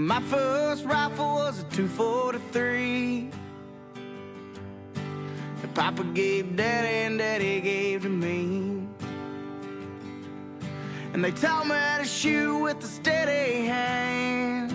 My first rifle was a 243. That Papa gave Daddy and Daddy gave to me. And they taught me how to shoot with a steady hand.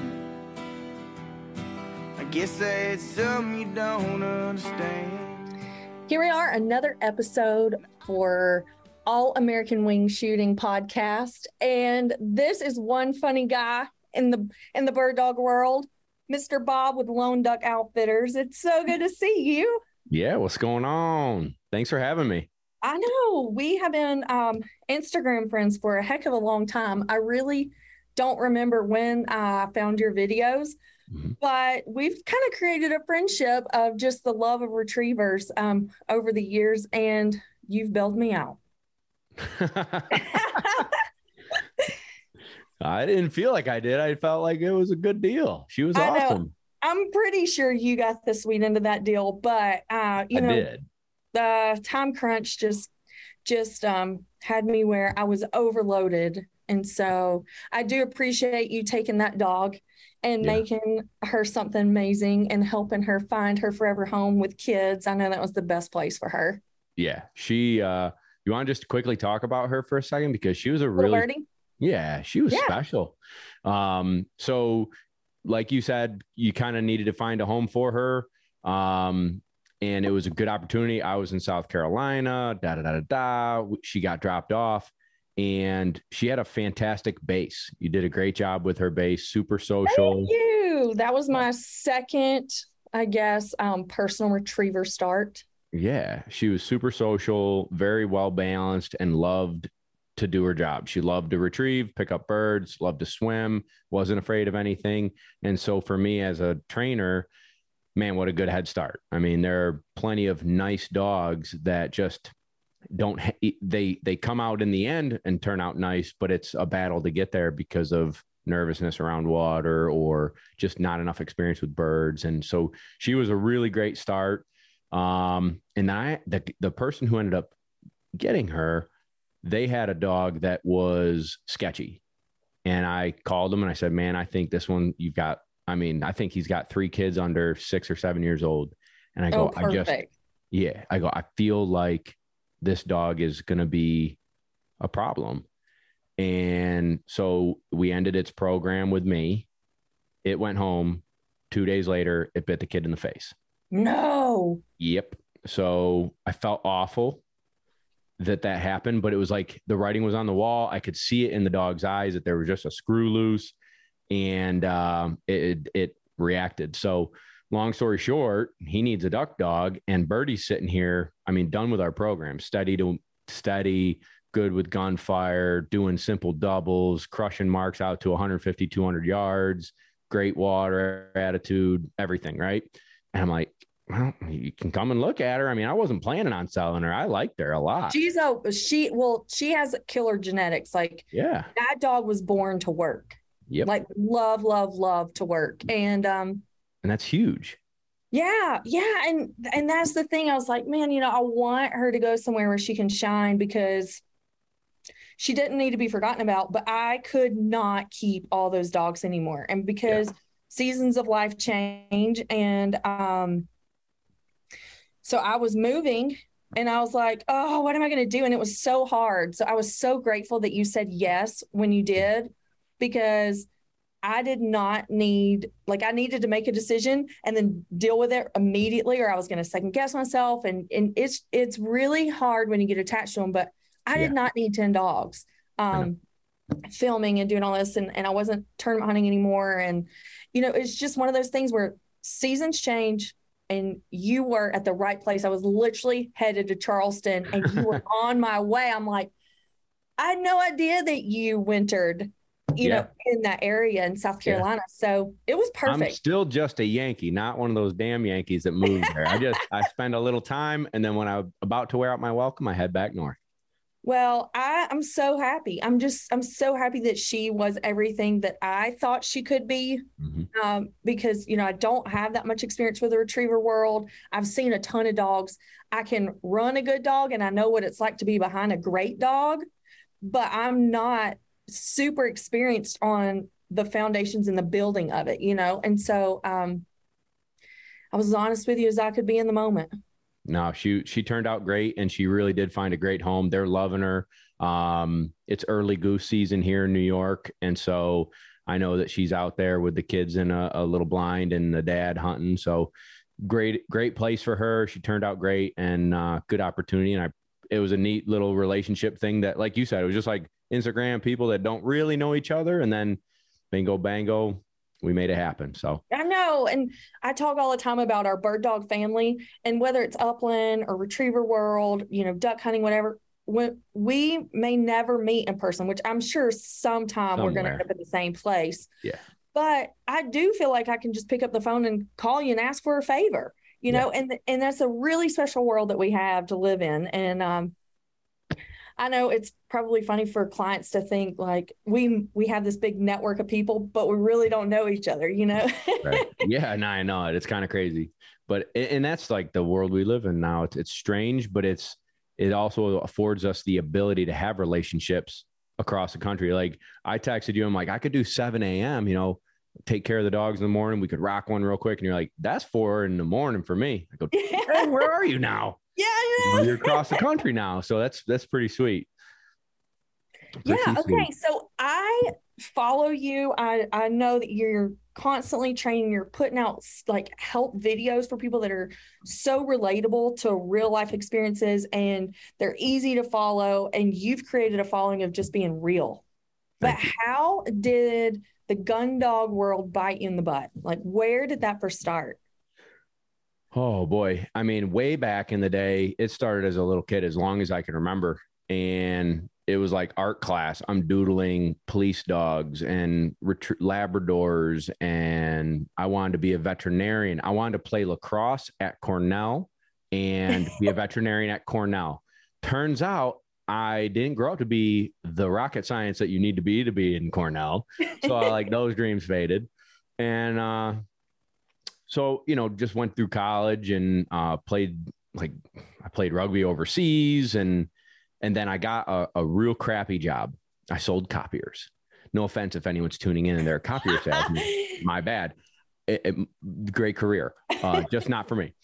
I guess that's something you don't understand. Here we are, another episode for All American Wing Shooting podcast. And this is one funny guy in the in the bird dog world, Mr. Bob with Lone Duck Outfitters. It's so good to see you. Yeah, what's going on? Thanks for having me. I know we have been um, Instagram friends for a heck of a long time. I really don't remember when I found your videos, mm-hmm. but we've kind of created a friendship of just the love of retrievers um, over the years, and you've bailed me out. I didn't feel like I did. I felt like it was a good deal. She was I awesome. Know. I'm pretty sure you got the sweet end of that deal, but uh, you I know, did. the time crunch just just um, had me where I was overloaded, and so I do appreciate you taking that dog and yeah. making her something amazing and helping her find her forever home with kids. I know that was the best place for her. Yeah, she. uh You want to just quickly talk about her for a second because she was a really yeah, she was yeah. special. Um, so like you said, you kind of needed to find a home for her. Um, and it was a good opportunity. I was in South Carolina, da da da da da. She got dropped off and she had a fantastic base. You did a great job with her base, super social. Thank you. That was my second, I guess, um, personal retriever start. Yeah, she was super social, very well balanced, and loved to do her job. She loved to retrieve, pick up birds, loved to swim, wasn't afraid of anything. And so for me as a trainer, man, what a good head start. I mean, there are plenty of nice dogs that just don't they they come out in the end and turn out nice, but it's a battle to get there because of nervousness around water or just not enough experience with birds. And so she was a really great start. Um, and I the the person who ended up getting her they had a dog that was sketchy. And I called him and I said, Man, I think this one you've got, I mean, I think he's got three kids under six or seven years old. And I go, oh, I just, yeah, I go, I feel like this dog is going to be a problem. And so we ended its program with me. It went home. Two days later, it bit the kid in the face. No. Yep. So I felt awful that that happened, but it was like the writing was on the wall. I could see it in the dog's eyes that there was just a screw loose, and um, it it reacted. So, long story short, he needs a duck dog, and Birdie's sitting here. I mean, done with our program, steady to steady, good with gunfire, doing simple doubles, crushing marks out to 150, 200 yards, great water attitude, everything, right? And I'm like, well, you can come and look at her. I mean, I wasn't planning on selling her. I liked her a lot. She's a she. Well, she has killer genetics. Like, yeah, that dog was born to work. Yep. Like, love, love, love to work, and um, and that's huge. Yeah, yeah, and and that's the thing. I was like, man, you know, I want her to go somewhere where she can shine because she didn't need to be forgotten about. But I could not keep all those dogs anymore, and because yeah. seasons of life change, and um so I was moving and I was like, oh, what am I going to do? And it was so hard. So I was so grateful that you said yes when you did because I did not need, like, I needed to make a decision and then deal with it immediately, or I was going to second guess myself. And, and it's, it's really hard when you get attached to them, but I did not need 10 dogs. Um, filming and doing all this and, and I wasn't tournament hunting anymore. And, you know, it's just one of those things where seasons change, and you were at the right place. I was literally headed to Charleston and you were on my way. I'm like, I had no idea that you wintered, you yeah. know, in that area in South Carolina. Yeah. So it was perfect. I'm still just a Yankee, not one of those damn Yankees that moved there. I just I spend a little time and then when I'm about to wear out my welcome, I head back north. Well, I, I'm so happy. I'm just, I'm so happy that she was everything that I thought she could be. Mm-hmm. Um, because, you know, I don't have that much experience with the retriever world. I've seen a ton of dogs. I can run a good dog and I know what it's like to be behind a great dog, but I'm not super experienced on the foundations and the building of it, you know? And so um, I was as honest with you as I could be in the moment. No, she she turned out great and she really did find a great home. They're loving her. Um, it's early goose season here in New York. And so I know that she's out there with the kids in a, a little blind and the dad hunting. So great, great place for her. She turned out great and uh, good opportunity. And I, it was a neat little relationship thing that, like you said, it was just like Instagram people that don't really know each other. And then bingo, bango, we made it happen. So I know. And I talk all the time about our bird dog family and whether it's upland or retriever world, you know, duck hunting, whatever, when we may never meet in person, which I'm sure sometime Somewhere. we're going to end up in the same place. Yeah. But I do feel like I can just pick up the phone and call you and ask for a favor, you know, and and that's a really special world that we have to live in. And um, I know it's probably funny for clients to think like we we have this big network of people, but we really don't know each other, you know? right. Yeah, no, I know it. It's kind of crazy, but and that's like the world we live in now. It's it's strange, but it's it also affords us the ability to have relationships across the country. Like I texted you, I'm like, I could do 7 a.m., you know, take care of the dogs in the morning. We could rock one real quick. And you're like, that's four in the morning for me. I go, hey, where are you now? Yeah, yeah. You're across the country now. So that's that's pretty sweet. Pretty yeah. Sweet. Okay. So I follow you. I I know that you're constantly training. You're putting out like help videos for people that are so relatable to real life experiences, and they're easy to follow. And you've created a following of just being real. But how did the gun dog world bite you in the butt? Like, where did that first start? Oh boy. I mean, way back in the day, it started as a little kid, as long as I can remember. And it was like art class. I'm doodling police dogs and ret- Labradors, and I wanted to be a veterinarian. I wanted to play lacrosse at Cornell and be a veterinarian at Cornell. Turns out I didn't grow up to be the rocket science that you need to be to be in Cornell. So I like those dreams faded. And uh, so, you know, just went through college and uh, played like I played rugby overseas and and then I got a, a real crappy job. I sold copiers. No offense if anyone's tuning in and they're a copier salesman. my bad. It, it, great career, uh, just not for me.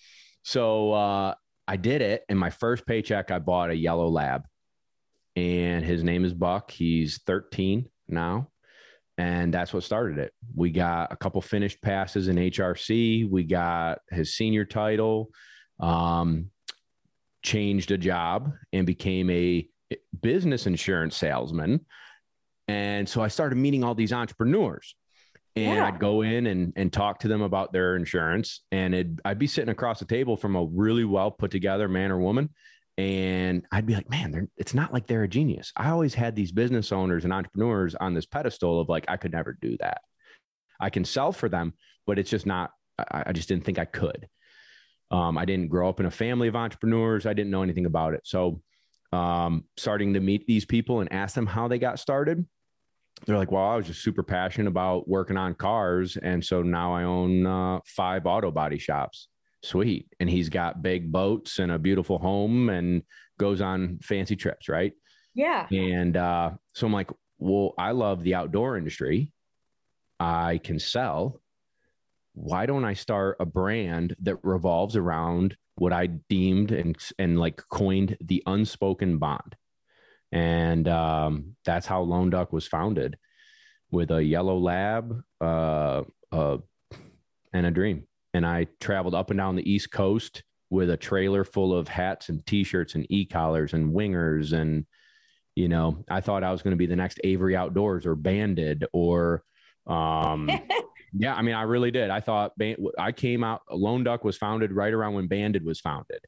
So uh, I did it. And my first paycheck, I bought a yellow lab. And his name is Buck. He's 13 now. And that's what started it. We got a couple finished passes in HRC. We got his senior title. Um, changed a job and became a business insurance salesman. And so I started meeting all these entrepreneurs. And yeah. I'd go in and, and talk to them about their insurance. And it, I'd be sitting across the table from a really well put together man or woman. And I'd be like, man, it's not like they're a genius. I always had these business owners and entrepreneurs on this pedestal of like, I could never do that. I can sell for them, but it's just not, I, I just didn't think I could. Um, I didn't grow up in a family of entrepreneurs. I didn't know anything about it. So, um, starting to meet these people and ask them how they got started, they're like, well, I was just super passionate about working on cars. And so now I own uh, five auto body shops. Sweet. And he's got big boats and a beautiful home and goes on fancy trips. Right. Yeah. And uh, so I'm like, well, I love the outdoor industry. I can sell why don't I start a brand that revolves around what I deemed and and like coined the unspoken bond, and um, that's how Lone Duck was founded, with a yellow lab, uh, uh, and a dream. And I traveled up and down the East Coast with a trailer full of hats and T-shirts and e-collars and wingers and you know I thought I was going to be the next Avery Outdoors or Banded or um Yeah, I mean, I really did. I thought I came out. Lone Duck was founded right around when Banded was founded,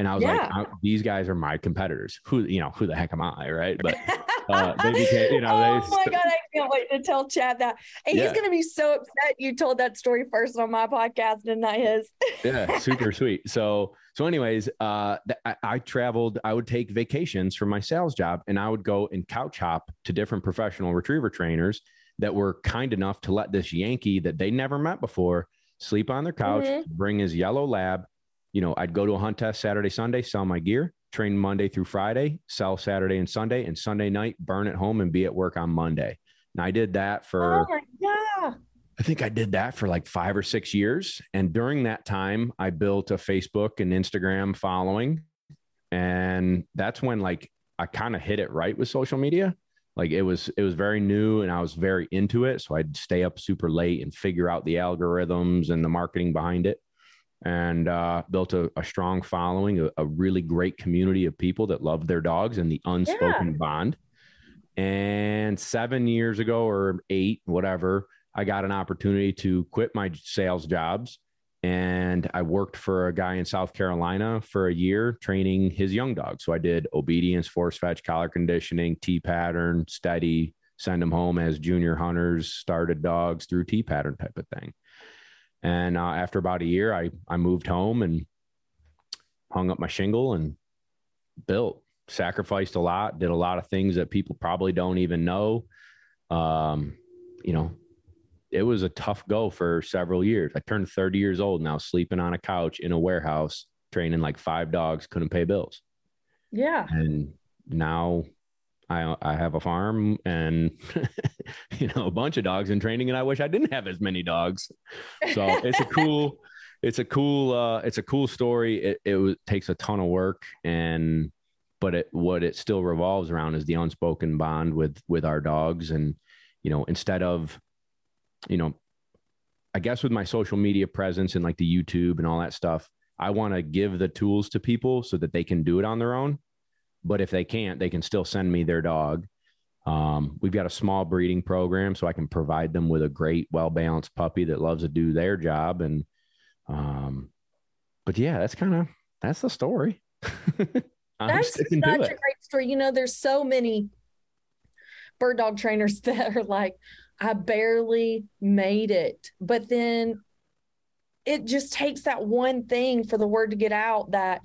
and I was yeah. like, these guys are my competitors. Who you know, who the heck am I, right? But uh, they became, you know, oh they, my god, I can't wait to tell Chad that. And yeah. he's gonna be so upset you told that story first on my podcast and not his. yeah, super sweet. So, so anyways, uh, I, I traveled. I would take vacations from my sales job, and I would go and couch hop to different professional retriever trainers that were kind enough to let this Yankee that they never met before sleep on their couch, mm-hmm. bring his yellow lab. You know, I'd go to a hunt test Saturday, Sunday, sell my gear, train Monday through Friday, sell Saturday and Sunday, and Sunday night, burn at home and be at work on Monday. And I did that Oh for yeah. I think I did that for like five or six years. And during that time, I built a Facebook and Instagram following. And that's when like I kind of hit it right with social media. Like it was, it was very new and I was very into it. So I'd stay up super late and figure out the algorithms and the marketing behind it. And uh, built a, a strong following, a, a really great community of people that love their dogs and the unspoken bond. And seven years ago or eight, whatever, I got an opportunity to quit my sales jobs and I worked for a guy in South Carolina for a year training his young dogs. So I did obedience, force fetch, collar conditioning, T pattern, steady, send them home as junior hunters, started dogs through T pattern type of thing. And uh, after about a year, I I moved home and hung up my shingle and built. Sacrificed a lot, did a lot of things that people probably don't even know. Um, you know, it was a tough go for several years. I turned 30 years old now, sleeping on a couch in a warehouse, training like five dogs, couldn't pay bills. Yeah. And now I I have a farm and you know a bunch of dogs in training, and I wish I didn't have as many dogs. So it's a cool, it's a cool, uh, it's a cool story. It it takes a ton of work, and but it what it still revolves around is the unspoken bond with with our dogs, and you know instead of you know, I guess with my social media presence and like the YouTube and all that stuff, I want to give the tools to people so that they can do it on their own. But if they can't, they can still send me their dog. Um, we've got a small breeding program so I can provide them with a great, well balanced puppy that loves to do their job. And, um, but yeah, that's kind of that's the story. That's such a great story. You know, there's so many bird dog trainers that are like, I barely made it. But then it just takes that one thing for the word to get out that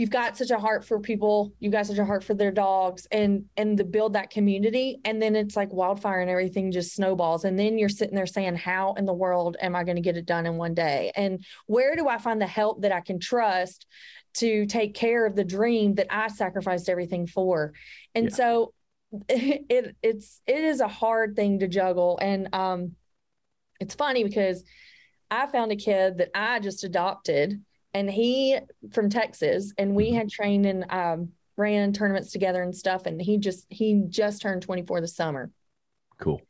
you've got such a heart for people, you got such a heart for their dogs and and to build that community. And then it's like wildfire and everything just snowballs. And then you're sitting there saying, How in the world am I going to get it done in one day? And where do I find the help that I can trust to take care of the dream that I sacrificed everything for? And Yeah. so it it's it is a hard thing to juggle and um it's funny because I found a kid that I just adopted and he from Texas and we Mhm. had trained and um ran tournaments together and stuff and he just he just turned 24 this summer Cool.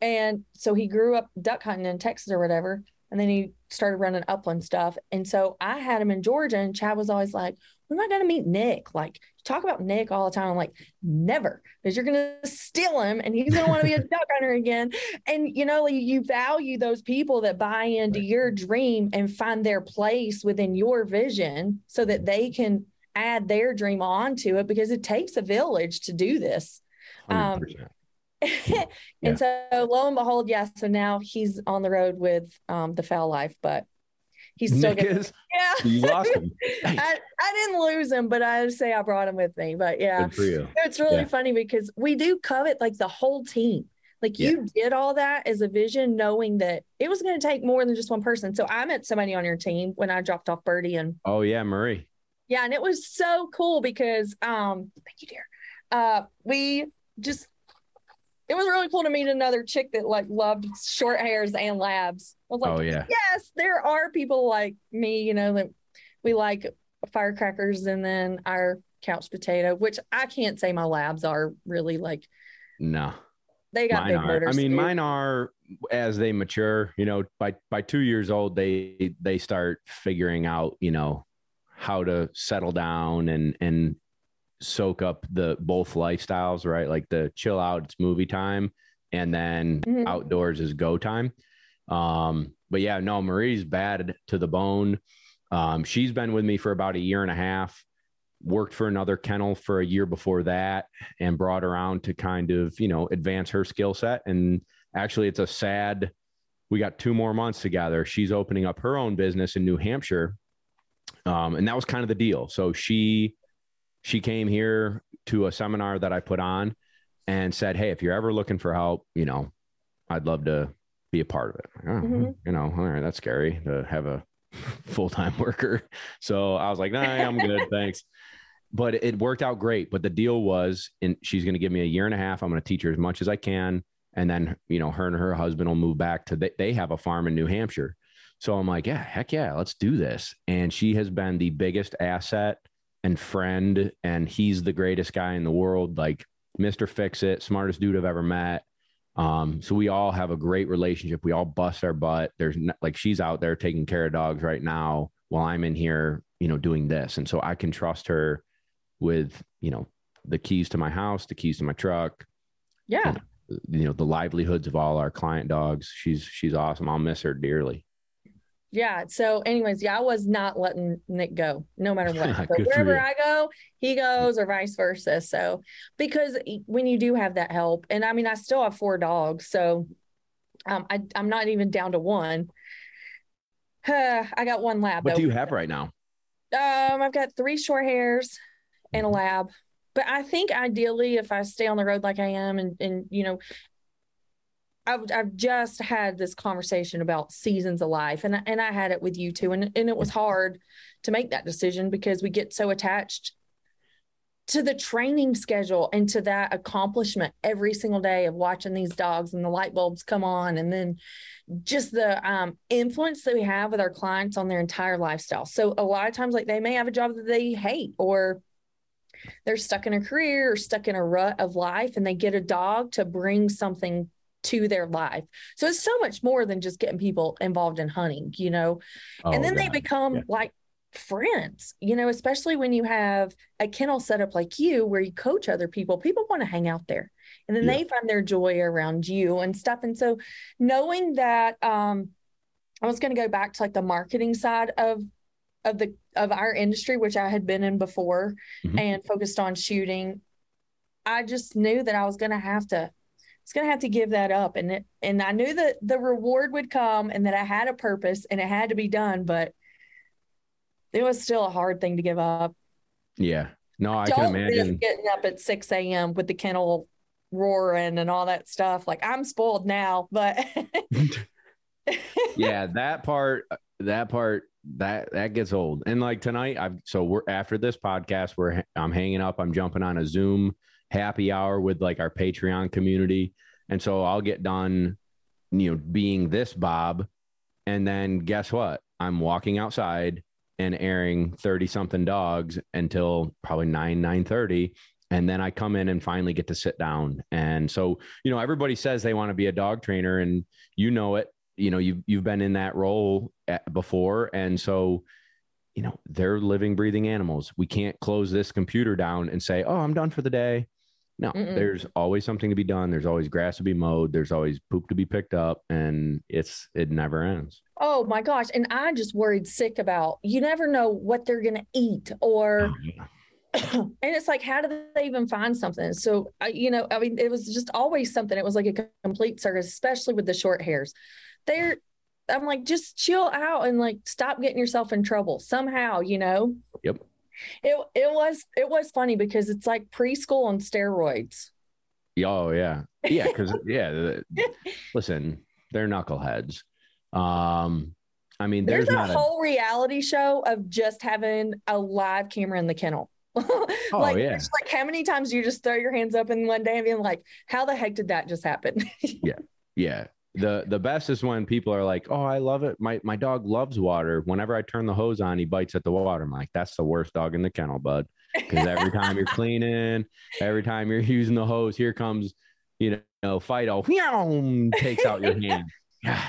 and so he grew up duck hunting in Texas or whatever. And then he started running upland stuff. And so I had him in Georgia, and Chad was always like, When am I going to meet Nick? Like, you talk about Nick all the time. I'm like, Never, because you're going to steal him and he's going to want to be a duck hunter again. And, you know, you, you value those people that buy into Right. your dream and find their place within your vision so that they can add their dream onto it because it takes a village to do this. Um, 100%. and Yeah. so lo and behold, yeah. So now he's on the road with um, the Fowl Life, but he's still Nick getting, is, yeah. you lost him. I, I didn't lose him, but I say I brought him with me. But yeah, Good for you. it's really Yeah. funny because we do covet like the whole team. Like Yeah. you did all that as a vision, knowing that it was going to take more than just one person. So I met somebody on your team when I dropped off Birdie and Oh yeah, Marie. yeah, and it was so cool because um thank you, dear. Uh we just it was really cool to meet another chick that like loved short hairs and labs. I was like, Oh yeah. yes, there are people like me, you know, that we like firecrackers and then our couch potato, which I can't say my labs are really like No. they got mine big motors. I mean, too. mine are as they mature. You know, by by two years old, they they start figuring out, you know, how to settle down and and soak up the both lifestyles, right? Like the chill out, it's movie time, and then Mhm. outdoors is go time. Um, but yeah, no, Marie's bad to the bone. Um, she's been with me for about a year and a half. Worked for another kennel for a year before that, and brought on to kind of you know advance her skill set. And actually, it's a sad. We got two more months together. She's opening up her own business in New Hampshire, um, and that was kind of the deal. So she she came here to a seminar that I put on and said, "Hey, if you're ever looking for help, you know, I'd love to be a part of it." Oh, Mhm. You know, all right, that's scary to have a full time worker. So I was like, "Nah, I'm good, thanks." but it worked out great. But the deal was, and she's going to give me a year and a half. I'm going to teach her as much as I can, and then you know, her and her husband will move back to. They, they have a farm in New Hampshire, so I'm like, yeah, heck yeah, let's do this. And she has been the biggest asset and friend, and he's the greatest guy in the world, like Mister Fix It, smartest dude I've ever met. Um, so we all have a great relationship. We all bust our butt. There's like she's out there taking care of dogs right now while I'm in here, you know, doing this. And so I can trust her with, you know, the keys to my house, the keys to my truck. Yeah. You know, you know the livelihoods of all our client dogs. She's she's awesome. I'll miss her dearly. Yeah. So, anyways, yeah, I was not letting Nick go, no matter what. So wherever. I go, he goes, or vice versa. So, because when you do have that help, and I mean, I still have four dogs, so um, I, I'm not even down to one. I got one lab. What though. do you have right now? Um, I've got three short hairs and a lab. But I think ideally, if I stay on the road like I am, and and you know, I've I've just had this conversation about seasons of life, and I- and I had it with you too, and and it was hard to make that decision because we get so attached to the training schedule and to that accomplishment every single day of watching these dogs and the light bulbs come on and then just the um, influence that we have with our clients on their entire lifestyle. So a lot of times like they may have a job that they hate or they're stuck in a career or stuck in a rut of life and they get a dog to bring something to their life so it's so much more than just getting people involved in hunting you know and Oh, then they become Yeah. like friends you know especially when you have a kennel set up like you where you coach other people people want to hang out there and then Yeah. they find their joy around you and stuff and so knowing that um i was going to go back to like the marketing side of of the of our industry which i had been in before Mhm. and focused on shooting i just knew that i was going to have to it's going to have to give that up and it and i knew that the reward would come and that i had a purpose and it had to be done but it was still a hard thing to give up Yeah. No, I can don't miss imagine. getting up at 6 a.m with the kennel roaring and all that stuff like i'm spoiled now but yeah, that part, that part, that that gets old. And like tonight, I've so we're after this podcast, we're I'm hanging up. I'm jumping on a Zoom happy hour with like our Patreon community, and so I'll get done, you know, being this Bob, and then guess what? I'm walking outside and airing thirty something dogs until probably nine nine thirty. And then I come in and finally get to sit down. And so, you know, everybody says they want to be a dog trainer, and you know it you know you've you've been in that role at, before and so you know they're living breathing animals we can't close this computer down and say oh i'm done for the day no Mm-mm. there's always something to be done. There's always grass to be mowed. There's always poop to be picked up and it's it never ends. Oh my gosh and i just worried sick about you never know what they're going to eat or uh-huh. and it's like how do they even find something? So I, you know i mean it was just always something. It was like a complete circus especially with the short hairs. They're i'm like just chill out and like stop getting yourself in trouble somehow you know? Yep. It, it was it was funny because it's like preschool on steroids oh yeah yeah because yeah listen they're knuckleheads um i mean there's, there's, a not a whole reality show of just having a live camera in the kennel like yeah. like how many times do you just throw your hands up in one day and being like how the heck did that just happen yeah. Yeah. The the best is when people are like, "Oh, I love it. My my dog loves water. Whenever I turn the hose on, he bites at the water." I'm like, "That's the worst dog in the kennel, bud." Because every time you're cleaning, every time you're using the hose, here comes, you know, Fido, meow, takes out your hand. Yeah.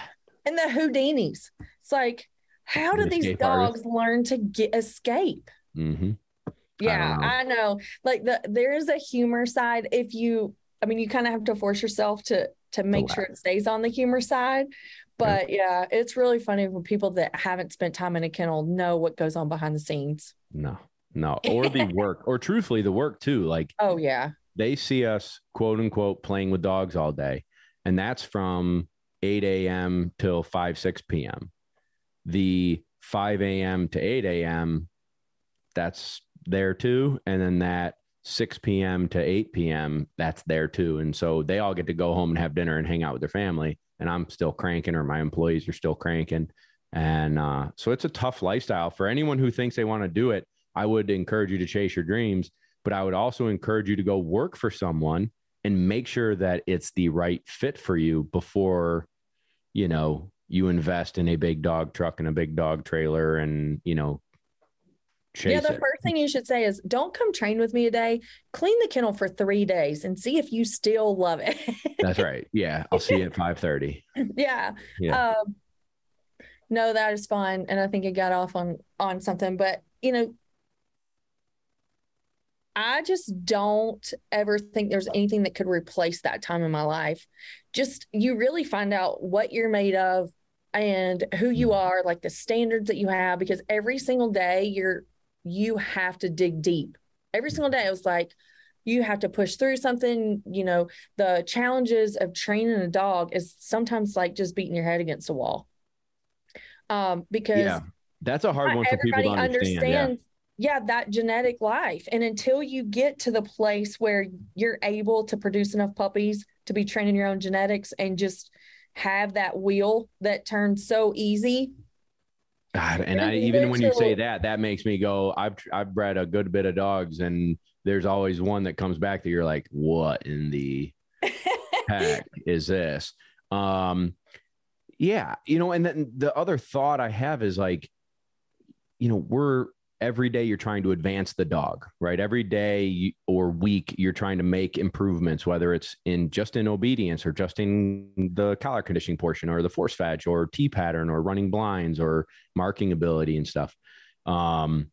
and the Houdinis. It's like, how do The these escape artist. dogs learn to get escape? hmm Yeah, know. I know. Like the there is a humor side. If you, I mean, you kind of have to force yourself to to make sure it stays on the humor side. But yeah, it's really funny when people that haven't spent time in a kennel know what goes on behind the scenes. No, no. Or the work, or truthfully, the work too. Like Oh yeah, they see us quote unquote playing with dogs all day and that's from 8 a.m till 5 6 p.m the 5 a.m to 8 a.m that's there too and then that 6 p.m to 8 p.m that's there too. And so they all get to go home and have dinner and hang out with their family. And i'm still cranking or my employees are still cranking. And uh, so it's a tough lifestyle. For anyone who thinks they want to do it I would encourage you to chase your dreams, but I would also encourage you to go work for someone and make sure that it's the right fit for you before, you know, you invest in a big dog truck and a big dog trailer and, you know, yeah, the it. first thing you should say is don't come train with me today. Clean the kennel for three days and see if you still love it. That's right. Yeah. I'll see you at 5 30. Yeah. Yeah. Um, no, that is fun. And I think it got off on on something. But you know, I just don't ever think there's anything that could replace that time in my life. Just you really find out what you're made of and who you Mm-hmm. are, like the standards that you have, because every single day you're you have to dig deep. Every single day it was like you have to push through something, you know, the challenges of training a dog is sometimes like just beating your head against a wall. Um, because yeah. That's a hard one for people to everybody understand. understands yeah. that genetic life and until you get to the place where you're able to produce enough puppies to be training your own genetics and just have that wheel that turns so easy God, and I even when you say that, that makes me go. I've I've bred a good bit of dogs, and there's always one that comes back that you're like, what in the heck is this? Um, yeah, you know, and then the other thought I have is like, you know, we're every day you're trying to advance the dog, right? Every day or week you're trying to make improvements, whether it's in just in obedience or just in the collar conditioning portion or the force fetch or T pattern or running blinds or marking ability and stuff. Um,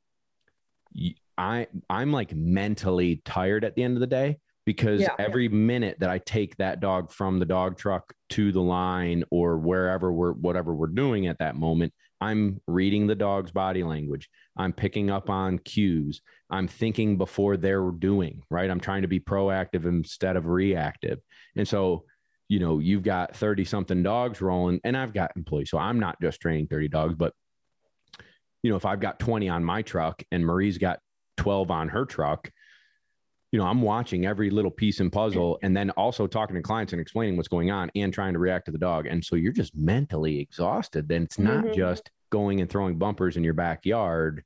I I'm like mentally tired at the end of the day because Yeah. every minute that I take that dog from the dog truck to the line or wherever we're whatever we're doing at that moment, I'm reading the dog's body language. I'm picking up on cues. I'm thinking before they're doing, right? I'm trying to be proactive instead of reactive. And so, you know, you've got 30 something dogs rolling, and I've got employees. So I'm not just training 30 dogs, but, you know, if I've got 20 on my truck and Marie's got 12 on her truck, you know, I'm watching every little piece and puzzle and then also talking to clients and explaining what's going on and trying to react to the dog. And so you're just mentally exhausted. Then it's not Mhm. just going and throwing bumpers in your backyard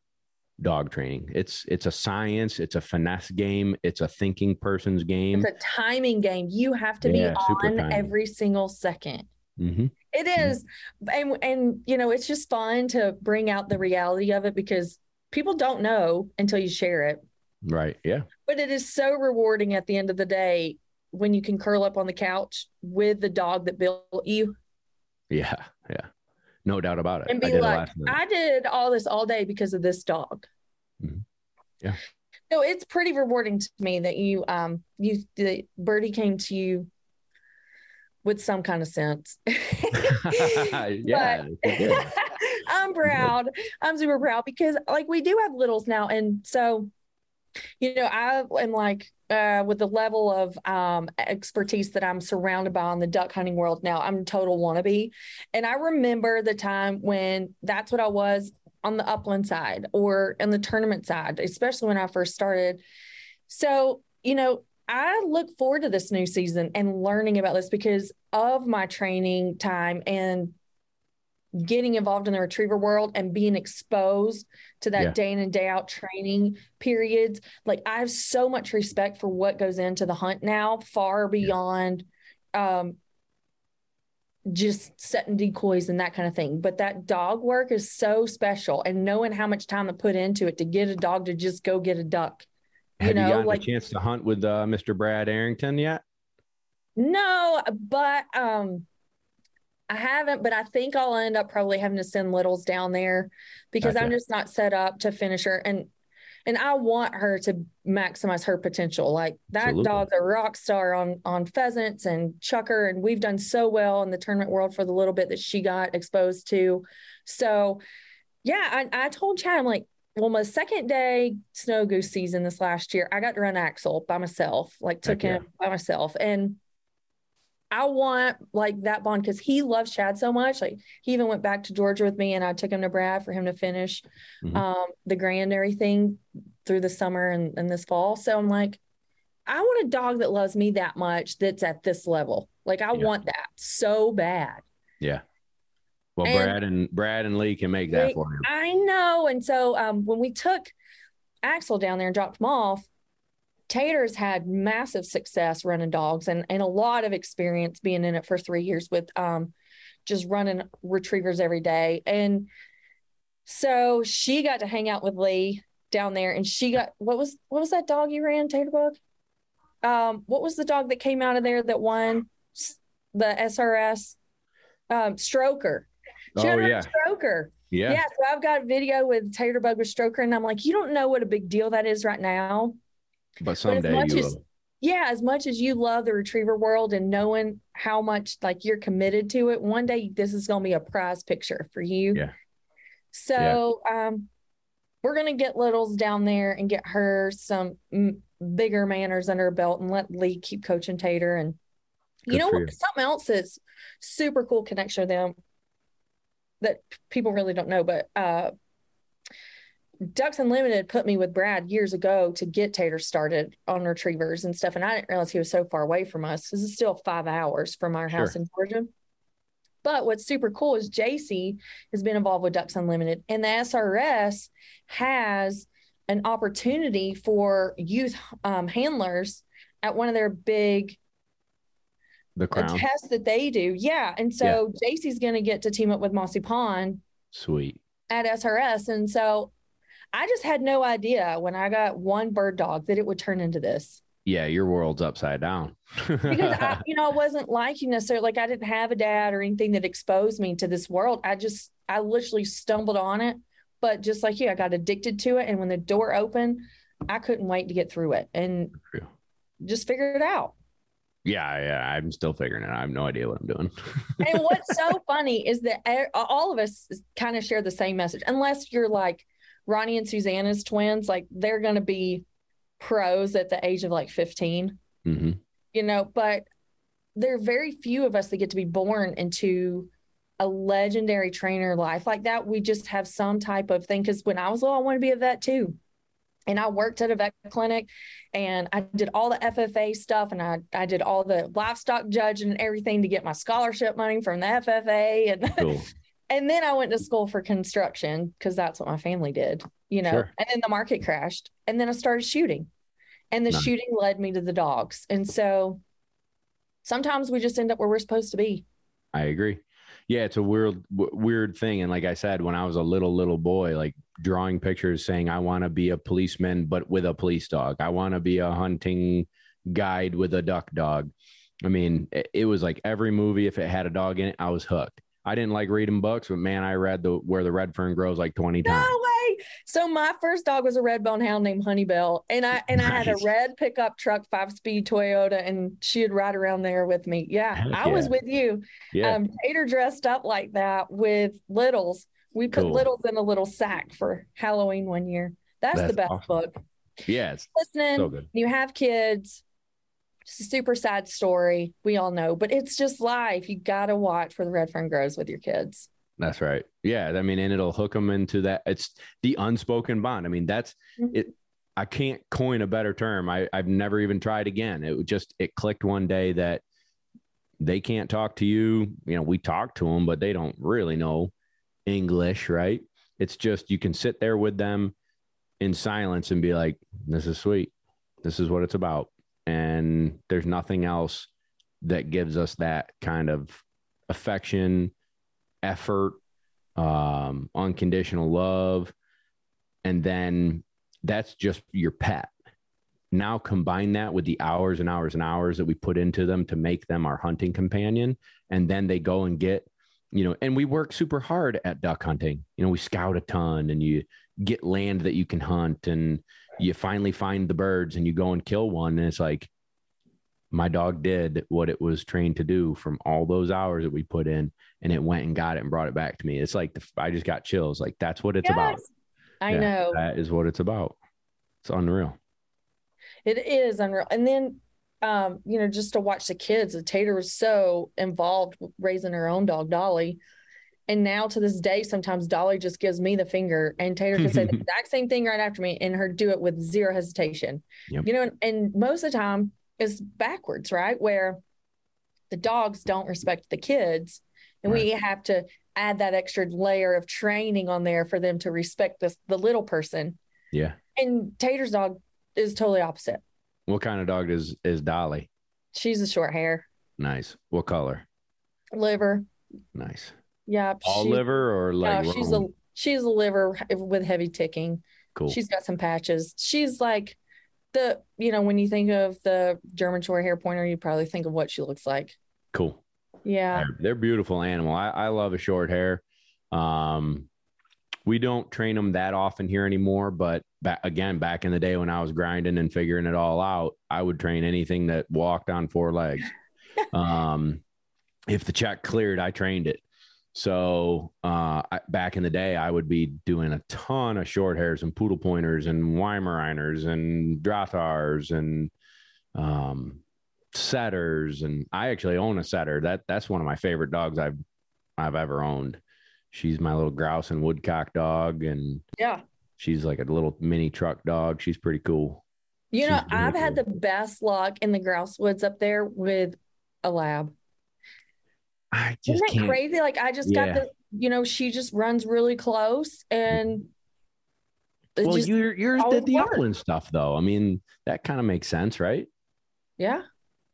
dog training. It's it's a science, it's a finesse game, it's a thinking person's game. it's a timing game you have to Yeah, be on every single second Mhm. It Mhm. And and you know, it's just fun to bring out the reality of it because people don't know until you share it. Right. Yeah. But it is so rewarding at the end of the day when you can curl up on the couch with the dog that built you Yeah. Yeah. No doubt about it. and I be did like. I did all this all day because of this dog. Mhm. Yeah. So it's pretty rewarding to me that you um you the birdie came to you with some kind of sense. yeah. I'm proud. I'm super proud because like we do have littles now. And so, you know, I am like uh with the level of um expertise that I'm surrounded by in the duck hunting world now, I'm a total wannabe. And I remember the time when that's what I was on the upland side or in the tournament side, especially when I first started. So, you know, I look forward to this new season and learning about this because of my training time and getting involved in the retriever world and being exposed to that Yeah. day in and day out training periods. Like I have so much respect for what goes into the hunt now, far beyond um just setting decoys and that kind of thing. But that dog work is so special and knowing how much time to put into it to get a dog to just go get a duck. You Have you, know, gotten like- a chance to hunt with uh, Mr. Brad Arrington yet? No, but um I haven't, but I think I'll end up probably having to send Littles down there because I'm just not set up to finish her and and I want her to maximize her potential. Like that Absolutely. dog's a rock star on on pheasants and chukar, and we've done so well in the tournament world for the little bit that she got exposed to. So yeah, I, I told Chad, I'm like, well, my second day snow goose season this last year, I got to run Axel by myself, like took Heck yeah. him by myself. And I want like that bond because he loves Chad so much. Like he even went back to Georgia with me and I took him to Brad for him to finish Mhm. um, the grand and everything through the summer and, and this fall. So I'm like, I want a dog that loves me that much that's at this level. Like I Yeah. want that so bad. Yeah. Well, And- Brad and Brad and Lee can make that for you. I know. And so um, when we took Axel down there and dropped him off, Tater's had massive success running dogs and, and a lot of experience being in it for three years with um, just running retrievers every day. And so she got to hang out with Lee down there and she got what was what was that dog you ran, Taterbug? Um, what was the dog that came out of there that won the SRS? Um, Stroker. She Oh yeah, Stroker. yeah, Yeah. So I've got video with Taterbug with Stroker, and I'm like, you don't know what a big deal that is right now. But someday much you as- will. Yeah, as much as you love the retriever world and knowing how much like you're committed to it, one day this is going to be a prize picture for you. Yeah. So, um, we're going to get Littles down there and get her some mm, bigger manners under her belt and let Lee keep coaching Tater. And you Good know what? Something else that's super cool connection with them that people really don't know, but uh, Ducks Unlimited put me with Brad years ago to get Tater started on retrievers and stuff. And I didn't realize he was so far away from us. This is still five hours from our house Sure. in Georgia. But what's super cool is JC has been involved with Ducks Unlimited, and the SRS has an opportunity for youth um, handlers at one of their big The uh, crown, tests that they do. Yeah. And so JC's going to get to team up with Mossy Pond sweet. at SRS. And so I just had no idea when I got one bird dog that it would turn into this Yeah, your world's upside down. because I, you know, I wasn't like you necessarily like I didn't have a dad or anything that exposed me to this world. I just, I literally stumbled on it. But just like you, I got addicted to it. And when the door opened, I couldn't wait to get through it and True. just figure it out. yeah, yeah, I'm still figuring it. out. I have no idea what I'm doing. and what's so funny is that all of us kind of share the same message, unless you're like Ronnie and Susanna's twins, like they're going to be pros at the age of like 15, hmm you know, but there are very few of us that get to be born into a legendary trainer life like that. We just have some type of thing. Cause when I was little, I wanted to be a vet too. And I worked at a vet clinic and I did all the FFA stuff and I, I did all the livestock judging and everything to get my scholarship money from the FFA. And Cool. and then I went to school for construction because that's what my family did, you know. Sure. And then the market crashed, and then I started shooting, and the Nice. shooting led me to the dogs. And so sometimes we just end up where we're supposed to be. I agree. Yeah, it's a weird, w- weird thing. And like I said, when I was a little, little boy, like drawing pictures saying, I want to be a policeman, but with a police dog. I want to be a hunting guide with a duck dog. I mean, it, it was like every movie, if it had a dog in it, I was hooked. I didn't like reading books, but man, I read the Where the Red Fern Grows like 20 No times. way. So my first dog was a red bone hound named Honeybell, and I and I had a red pickup truck, five speed Toyota, and she'd ride around there with me. Yeah, Heck I was with you. Yeah. Um, Tater dressed up like that with littles. We put Cool. littles in a little sack for Halloween one year. That's, the best awesome. book. Yes. Listening, so good. you have kids. It's a super sad story. We all know, but it's just life. You got to watch where the red fern grows with your kids. That's right. Yeah. I mean, and it'll hook them into that. It's the unspoken bond. I mean, that's mm-hmm. it. I can't coin a better term. I, I've never even tried again. It just, it clicked one day that they can't talk to you. You know, we talk to them, but they don't really know English, right? It's just, you can sit there with them in silence and be like, this is sweet. This is what it's about. And there's nothing else that gives us that kind of affection, effort, um, unconditional love. And then that's just your pet. Now combine that with the hours and hours and hours that we put into them to make them our hunting companion. And then they go and get, you know, and we work super hard at duck hunting. You know, we scout a ton and you get land that you can hunt and you finally find the birds and you go and kill one. And it's like, my dog did what it was trained to do from all those hours that we put in and it went and got it and brought it back to me. It's like the, I just got chills. Like that's what it's about. I Yeah, know. That is what it's about. It's unreal. It is unreal. And then, um, you know, just to watch the kids, the Tater was so involved raising her own dog, Dolly. And now to this day, sometimes Dolly just gives me the finger and Tater can say the exact same thing right after me and her do it with zero hesitation. Yep. You know, and, and most of the time it's backwards, right? Where the dogs don't respect the kids. And we have to add that extra layer of training on there for them to respect this the little person. Yeah. And Tater's dog is totally opposite. What kind of dog is is Dolly? She's a short hair, Nice. What color? liver. Nice. Yep. All she- liver or like no, she's a she's a liver with heavy ticking. cool. She's got some patches. She's like the you know when you think of the German short hair pointer, you probably think of what she looks like. cool. Yeah. They're, they're beautiful animal. I, I love a short hair. Um, we don't train them that often here anymore, but back again, back in the day when I was grinding and figuring it all out, I would train anything that walked on four legs. um, if the check cleared, I trained it. So uh, I, back in the day, I would be doing a ton of short hairs and poodle pointers and Weimaraners and Drahthaars and um, setters. And I actually own a setter. That that's one of my favorite dogs I've I've ever owned. She's my little grouse and woodcock dog, and Yeah. she's like a little mini truck dog. She's pretty cool. You know, I've had the best luck in the grouse woods up there with a lab. I Isn't just that can't. crazy? Like I just Yeah. got the, you know, she just runs really close and Well, just- you're yours did the upland stuff though. I mean, that kind of makes sense, right? yeah.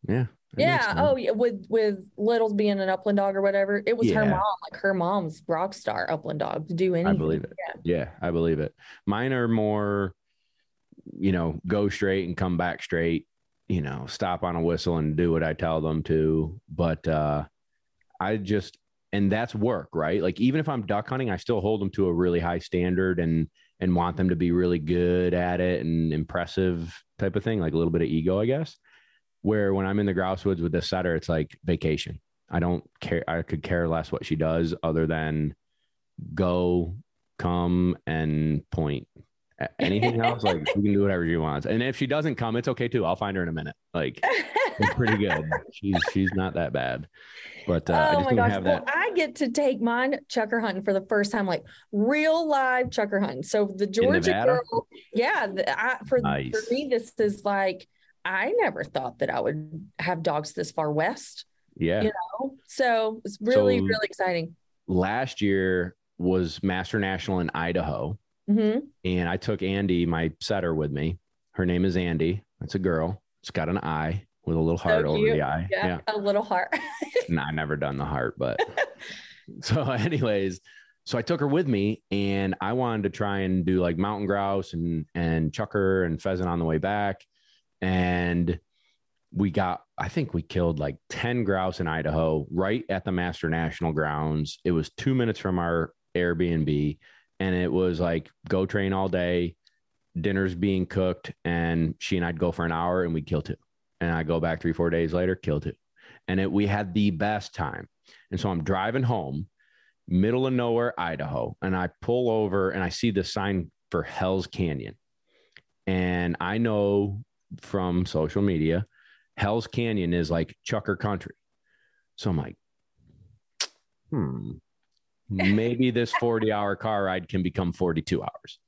Yeah. Yeah. Oh, yeah. With with Little's being an upland dog or whatever, it was her mom, like her mom's rock star upland dog to do anything. I believe it. Yeah. Yeah, I believe it. Mine are more, you know, go straight and come back straight, you know, stop on a whistle and do what I tell them to. But uh I just and that's work, right? Like even if I'm duck hunting, I still hold them to a really high standard and and want them to be really good at it and impressive type of thing, like a little bit of ego, I guess. Where when I'm in the grouse woods with the setter, it's like vacation. I don't care. I could care less what she does other than go, come, and point. Anything else, like she can do whatever she wants. And if she doesn't come, it's okay too. I'll find her in a minute. Like pretty good. She's she's not that bad. But uh, I oh my gosh. Well, that. I get to take mine chukar hunting for the first time, like real live chukar hunting. So the Georgia girl, yeah, the, I, for, Nice. for me, this is like, I never thought that I would have dogs this far west. Yeah. you know? So it's really, So- really exciting. Last year was Master National in Idaho. hmm and I took Andy, my setter, with me. Her name is Andy. It's a girl. It's got an eye with a little heart over the eye. Yeah, a little heart. No, I never done the heart, but so anyways, so I took her with me and I wanted to try and do like mountain grouse and and chukar and pheasant on the way back. And we got, I think we killed like 10 grouse in Idaho right at the Master National Grounds. It was two minutes from our Airbnb. And it was like go train all day, dinner's being cooked, and she and I'd go for an hour and we'd kill two. And I go back three, four days later, kill two and it, we had the best time. And so I'm driving home, middle of nowhere, Idaho, and I pull over and I see the sign for Hell's Canyon. And I know from social media, Hell's Canyon is like chukar country. So I'm like, hmm, maybe this 40 hour car ride can become 42 hours.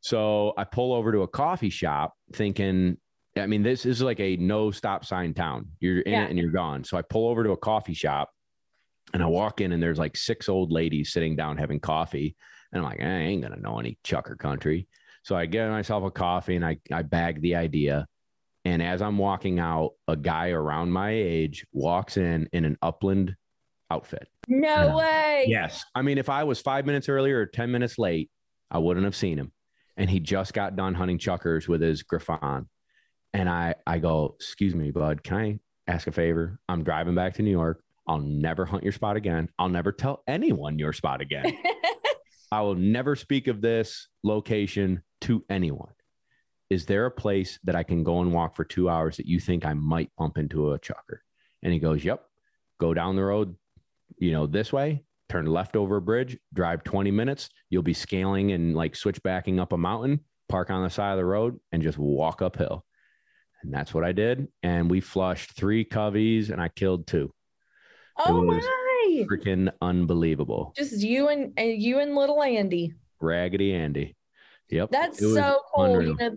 So I pull over to a coffee shop thinking, I mean, this is like a no stop sign town. You're in Yeah. it and you're gone. So I pull over to a coffee shop and I walk in and there's like six old ladies sitting down having coffee. And I'm like, I ain't to know any chukar country. So I get myself a coffee and I, I bag the idea. And as I'm walking out, a guy around my age walks in in an upland outfit. No Yeah. way. Yes. I mean, if I was five minutes earlier or 10 minutes late, I wouldn't have seen him. And he just got done hunting chukars with his Griffon. And I, I go, excuse me, bud, can I ask a favor? I'm driving back to New York. I'll never hunt your spot again. I'll never tell anyone your spot again. I will never speak of this location to anyone. Is there a place that I can go and walk for two hours that you think I might bump into a chukar? And he goes, Yep. Go down the road, you know, this way, turn left over a bridge, drive 20 minutes. You'll be scaling and like switchbacking up a mountain, park on the side of the road, and just walk uphill. And that's what I did. And we flushed three coveys and I killed two. oh my. Freaking unbelievable. Just you and, and you and little Andy. Raggedy Andy. Yep. That's so cool. unreal. You know,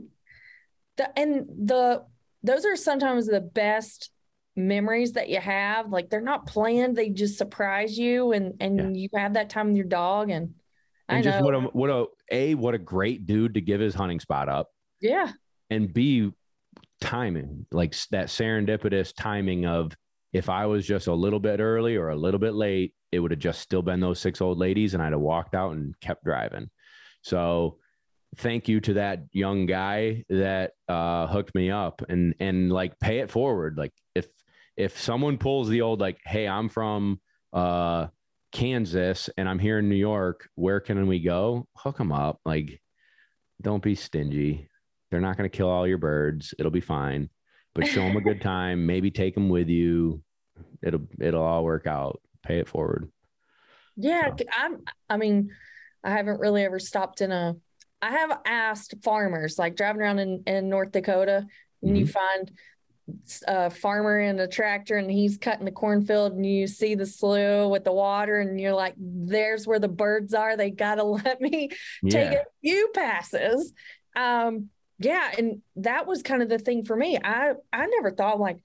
the, and the those are sometimes the best memories that you have. Like they're not planned; they just surprise you, and and Yeah. you have that time with your dog. And I And just what a what a a what a great dude to give his hunting spot up, Yeah. and b timing like that serendipitous timing of if I was just a little bit early or a little bit late, it would have just still been those six old ladies, and I'd have walked out and kept driving. So thank you to that young guy that uh, hooked me up and and like pay it forward. Like if if someone pulls the old like, hey, I'm from uh, Kansas and I'm here in New York, where can we go? Hook them up. Like, don't be stingy. They're not going to kill all your birds. It'll be fine. But show them a good time. Maybe take them with you. It'll it'll all work out. Pay it forward. Yeah, So. I'm. I mean, I haven't really ever stopped in a. I have asked farmers, like driving around in, in North Dakota, and you find a farmer in a tractor, and he's cutting the cornfield, and you see the slough with the water, and you're like, "There's where the birds are. They gotta let me take a few passes." Um, yeah, and that was kind of the thing for me. I I never thought like.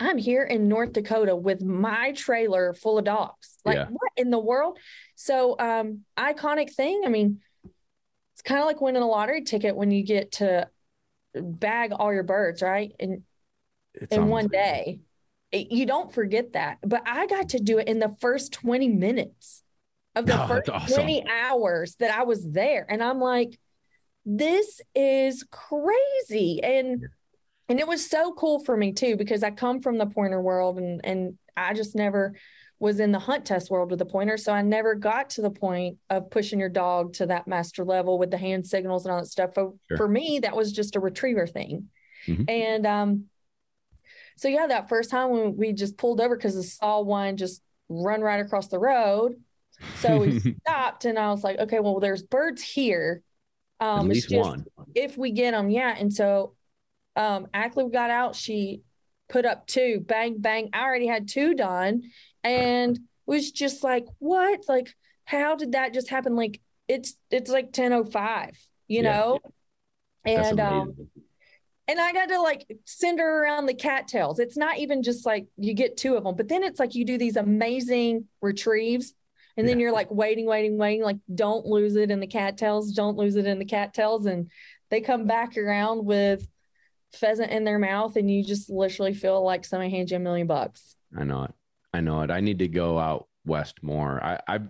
I'm here in North Dakota with my trailer full of dogs. Like, Yeah. what in the world? So, um, iconic thing. I mean, it's kind of like winning a lottery ticket when you get to bag all your birds, right? And It's in one day. It- you don't forget that. But I got to do it in the first 20 minutes of the Oh, first awesome. 20 hours that I was there. And I'm like, this is crazy. And and it was so cool for me too, because I come from the pointer world and and I just never was in the hunt test world with the pointer. So I never got to the point of pushing your dog to that master level with the hand signals and all that stuff. For, Sure. for me, that was just a retriever thing. Mhm. And um, so yeah, that first time when we just pulled over because I saw one just run right across the road. So we stopped and I was like, okay, well, there's birds here. At Um, it's least just one. if we get them, yeah. And so um Ackley got out, she put up two, bang, bang. I already had two done and was just like, what? Like, how did that just happen? Like it's it's like 1005, you Yeah, know? That's And um and I got to like send her around the cattails. It's not even just like you get two of them, but then it's like you do these amazing retrieves. And then you're like waiting, waiting, waiting, like don't lose it in the cattails, don't lose it in the cattails. And they come back around with pheasant in their mouth, and you just literally feel like somebody hands you a million bucks. I know it. I know it. I need to go out west more. I, I've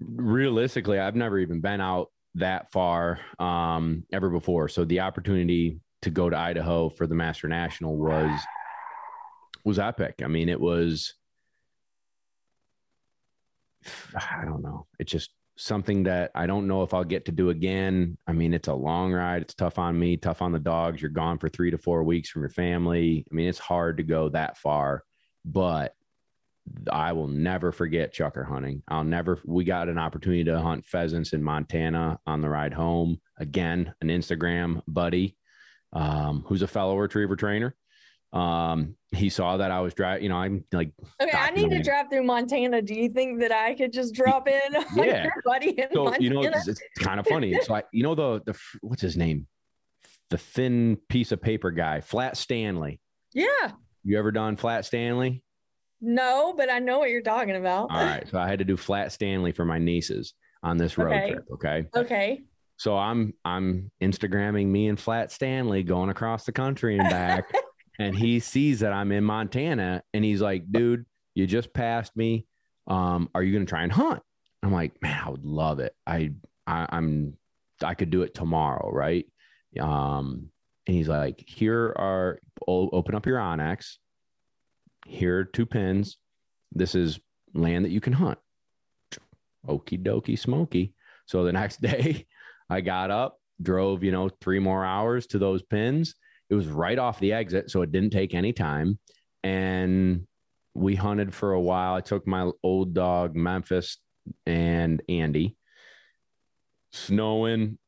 realistically, I've never even been out that far um, ever before. So the opportunity to go to Idaho for the Master National was was epic. I mean, it was. I don't know. It's just something that I don't know if I'll get to do again. I mean, it's a long ride. It's tough on me, tough on the dogs. You're gone for three to four weeks from your family. I mean, it's hard to go that far, but I will never forget chukar hunting. I'll never, we got an opportunity to hunt pheasants in Montana on the ride home. Again, an Instagram buddy um, who's a fellow retriever trainer. Um, he saw that I was driving, you know, I'm like, Okay, I need to drive through Montana. Do you think that I could just drop in Yeah. buddy in so Montana? you know it's, it's kind of funny it's like you know the the what's his name the thin piece of paper guy flat stanley yeah. you ever done flat stanley No, but I know what you're talking about. all right so i had to do flat stanley for my nieces on this road Okay. trip okay Okay. so i'm i'm instagramming me and flat stanley going across the country and back and he sees that i'm in montana and he's like dude you just passed me. Um are you gonna try and hunt? I'm like man i would love it. I, I i'm i could do it tomorrow right? Um and he's like here are open up your onX. Here are two pins this is land that you can hunt. Okie dokie smoky. So the next day i got up drove you know three more hours to those pins it was right off the exit so it didn't take any time. And we hunted for a while. I took my old dog memphis and andy. Snowing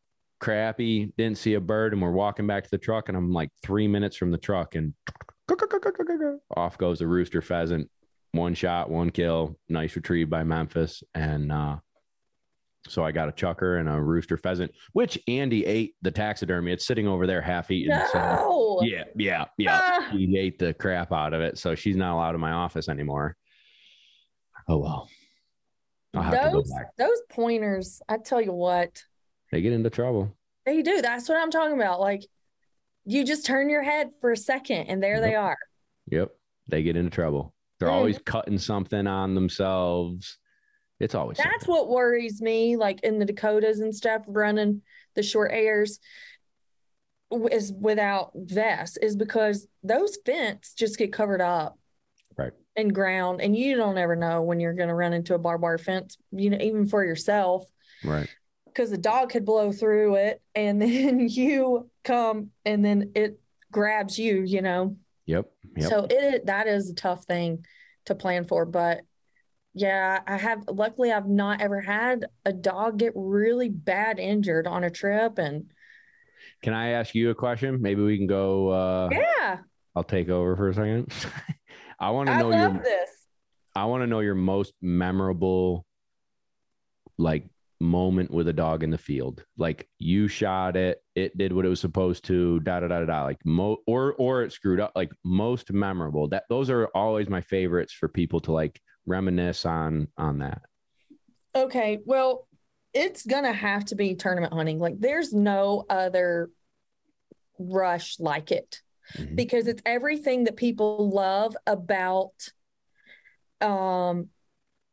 crappy didn't see a bird and we're walking back to the truck and i'm like three minutes from the truck and off goes a rooster pheasant. One shot one kill nice retrieve by memphis and uh so I got a chukar and a rooster pheasant, which Andy ate the taxidermy. It's sitting over there half eaten. So yeah, yeah, yeah. Ah. He ate the crap out of it. So she's not allowed in my office anymore. Oh well. I'll have to go those back. those pointers, I tell you what, They get into trouble. they do. That's what I'm talking about. Like you just turn your head for a second and there they are. Yep. They get into trouble. They're Mhm. always cutting something on themselves. It's always That's something. what worries me, like in the Dakotas and stuff, running the short hairs is without vests, is because those fence just get covered up. Right. And ground. And you don't ever know when you're gonna run into a barbed wire fence, you know, even for yourself. right. because the dog could blow through it and then you come and then it grabs you you know Yep. Yep. so it that is a tough thing to plan for but yeah i have luckily i've not ever had a dog get really bad injured on a trip and Can I ask you a question? Maybe we can go uh yeah I'll take over for a second. I want to know love your this I want to know your most memorable like moment with a dog in the field. Like you shot it, it did what it was supposed to, da da da da, da. Like mo or or it screwed up. Like most memorable. That those are always my favorites for people to like reminisce on on that. okay well it's gonna have to be tournament hunting. Like there's no other rush like it Mhm. because it's everything that people love about um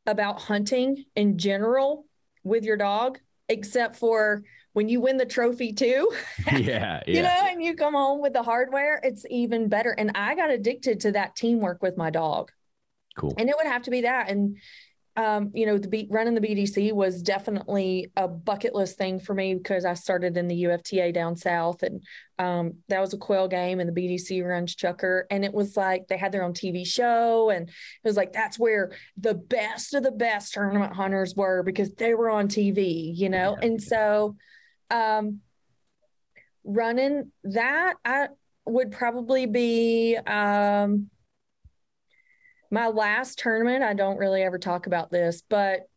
about hunting in general with your dog except for when you win the trophy too. Yeah, you know and you come home with the hardware it's even better. And i got addicted to that teamwork with my dog Cool. and it would have to be that and um, you know the beat running the bdc was definitely a bucket list thing for me because i started in the ufta down south and um, that was a quail game and the bdc runs chukar and it was like they had their own tv show and it was like that's where the best of the best tournament hunters were because they were on tv you know Yeah. and so um, running that i would probably be um, my last tournament, I don't really ever talk about this, but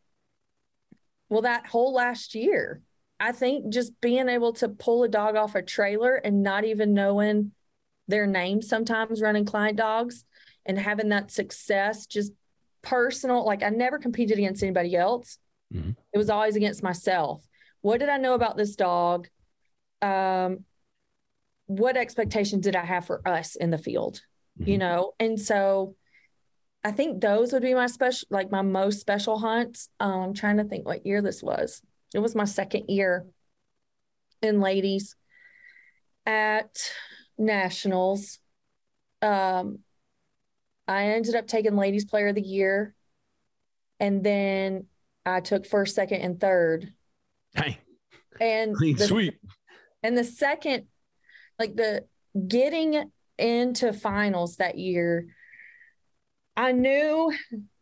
well, that whole last year, I think just being able to pull a dog off a trailer and not even knowing their name sometimes running client dogs and having that success, just personal, like I never competed against anybody else. Mhm. It was always against myself. What did I know about this dog? Um, what expectations did I have for us in the field? You Mhm. know, and so I think those would be my special, like my most special hunts. Um, I'm trying to think what year this was. It was my second year in ladies at nationals. Um, I ended up taking ladies player of the year, and then I took first, second, and third. Hey, And clean the, sweep. and the second, like the getting into finals that year, I knew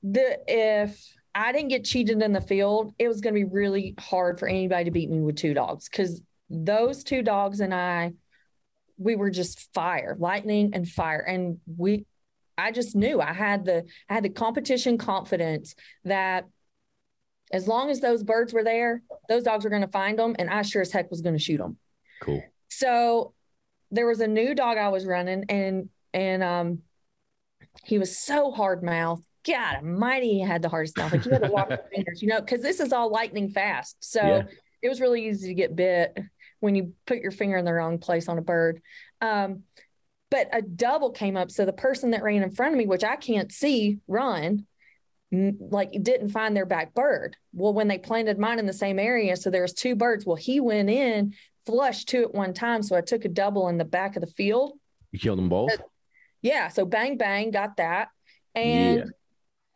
that if I didn't get cheated in the field, it was going to be really hard for anybody to beat me with two dogs because those two dogs and I, we were just fire, lightning and fire. And we, I just knew I had the, I had the competition confidence that as long as those birds were there, those dogs were going to find them. And I sure as heck was going to shoot them. Cool. So there was a new dog I was running and and um he was so hard mouthed. God almighty, he had the hardest mouth. Like you had to walk your fingers, you know, because this is all lightning fast. So Yeah. it was really easy to get bit when you put your finger in the wrong place on a bird. Um, but a double came up. So the person that ran in front of me, which I can't see run, like didn't find their back bird. Well, when they planted mine in the same area, so there was two birds. Well, he went in, flushed two at one time. So I took a double in the back of the field. You killed them both? Yeah. So bang bang, got that. And Yeah.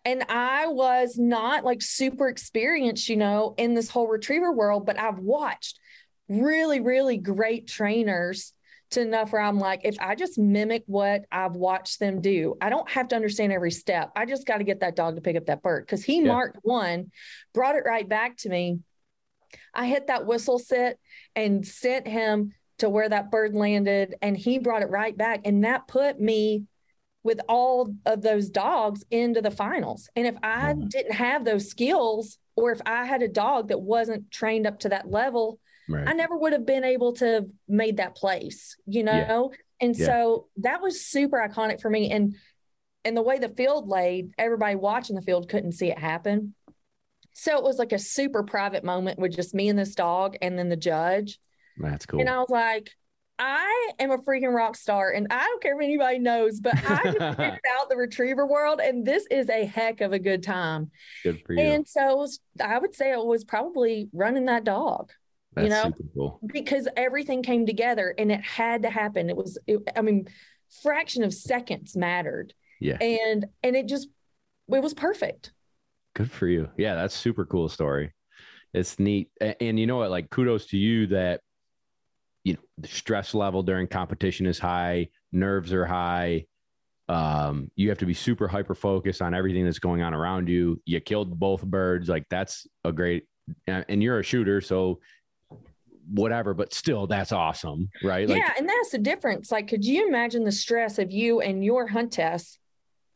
and I was not like super experienced, you know, in this whole retriever world, but I've watched really, really great trainers to enough where I'm like, if I just mimic what I've watched them do, I don't have to understand every step. I just got to get that dog to pick up that bird because he Yeah. marked one, brought it right back to me. I hit that whistle sit and sent him to where that bird landed, and he brought it right back. And that put me with all of those dogs into the finals. And if I Mhm. didn't have those skills, or if I had a dog that wasn't trained up to that level, Right. I never would have been able to have made that place, you Yeah. know? And Yeah. so that was super iconic for me. And and the way the field laid, everybody watching the field couldn't see it happen. So it was like a super private moment with just me and this dog and then the judge. That's cool. And I was like, I am a freaking rock star, and I don't care if anybody knows, but I figured out the retriever world, and this is a heck of a good time. Good for you. And so was, I would say it was probably running that dog That's you know, super cool. because everything came together and it had to happen. It was, it, I mean, fraction of seconds mattered, Yeah. and and it just it was perfect. Good for you. Yeah, that's super cool story. It's neat. A- And, you know what? Like kudos to you that the stress level during competition is high, nerves are high. Um, you have to be super hyper focused on everything that's going on around you. You killed both birds. Like that's a great and you're a shooter, so whatever, but still that's awesome, right? Like yeah, and that's the difference. Like, could you imagine the stress of you and your hunt test?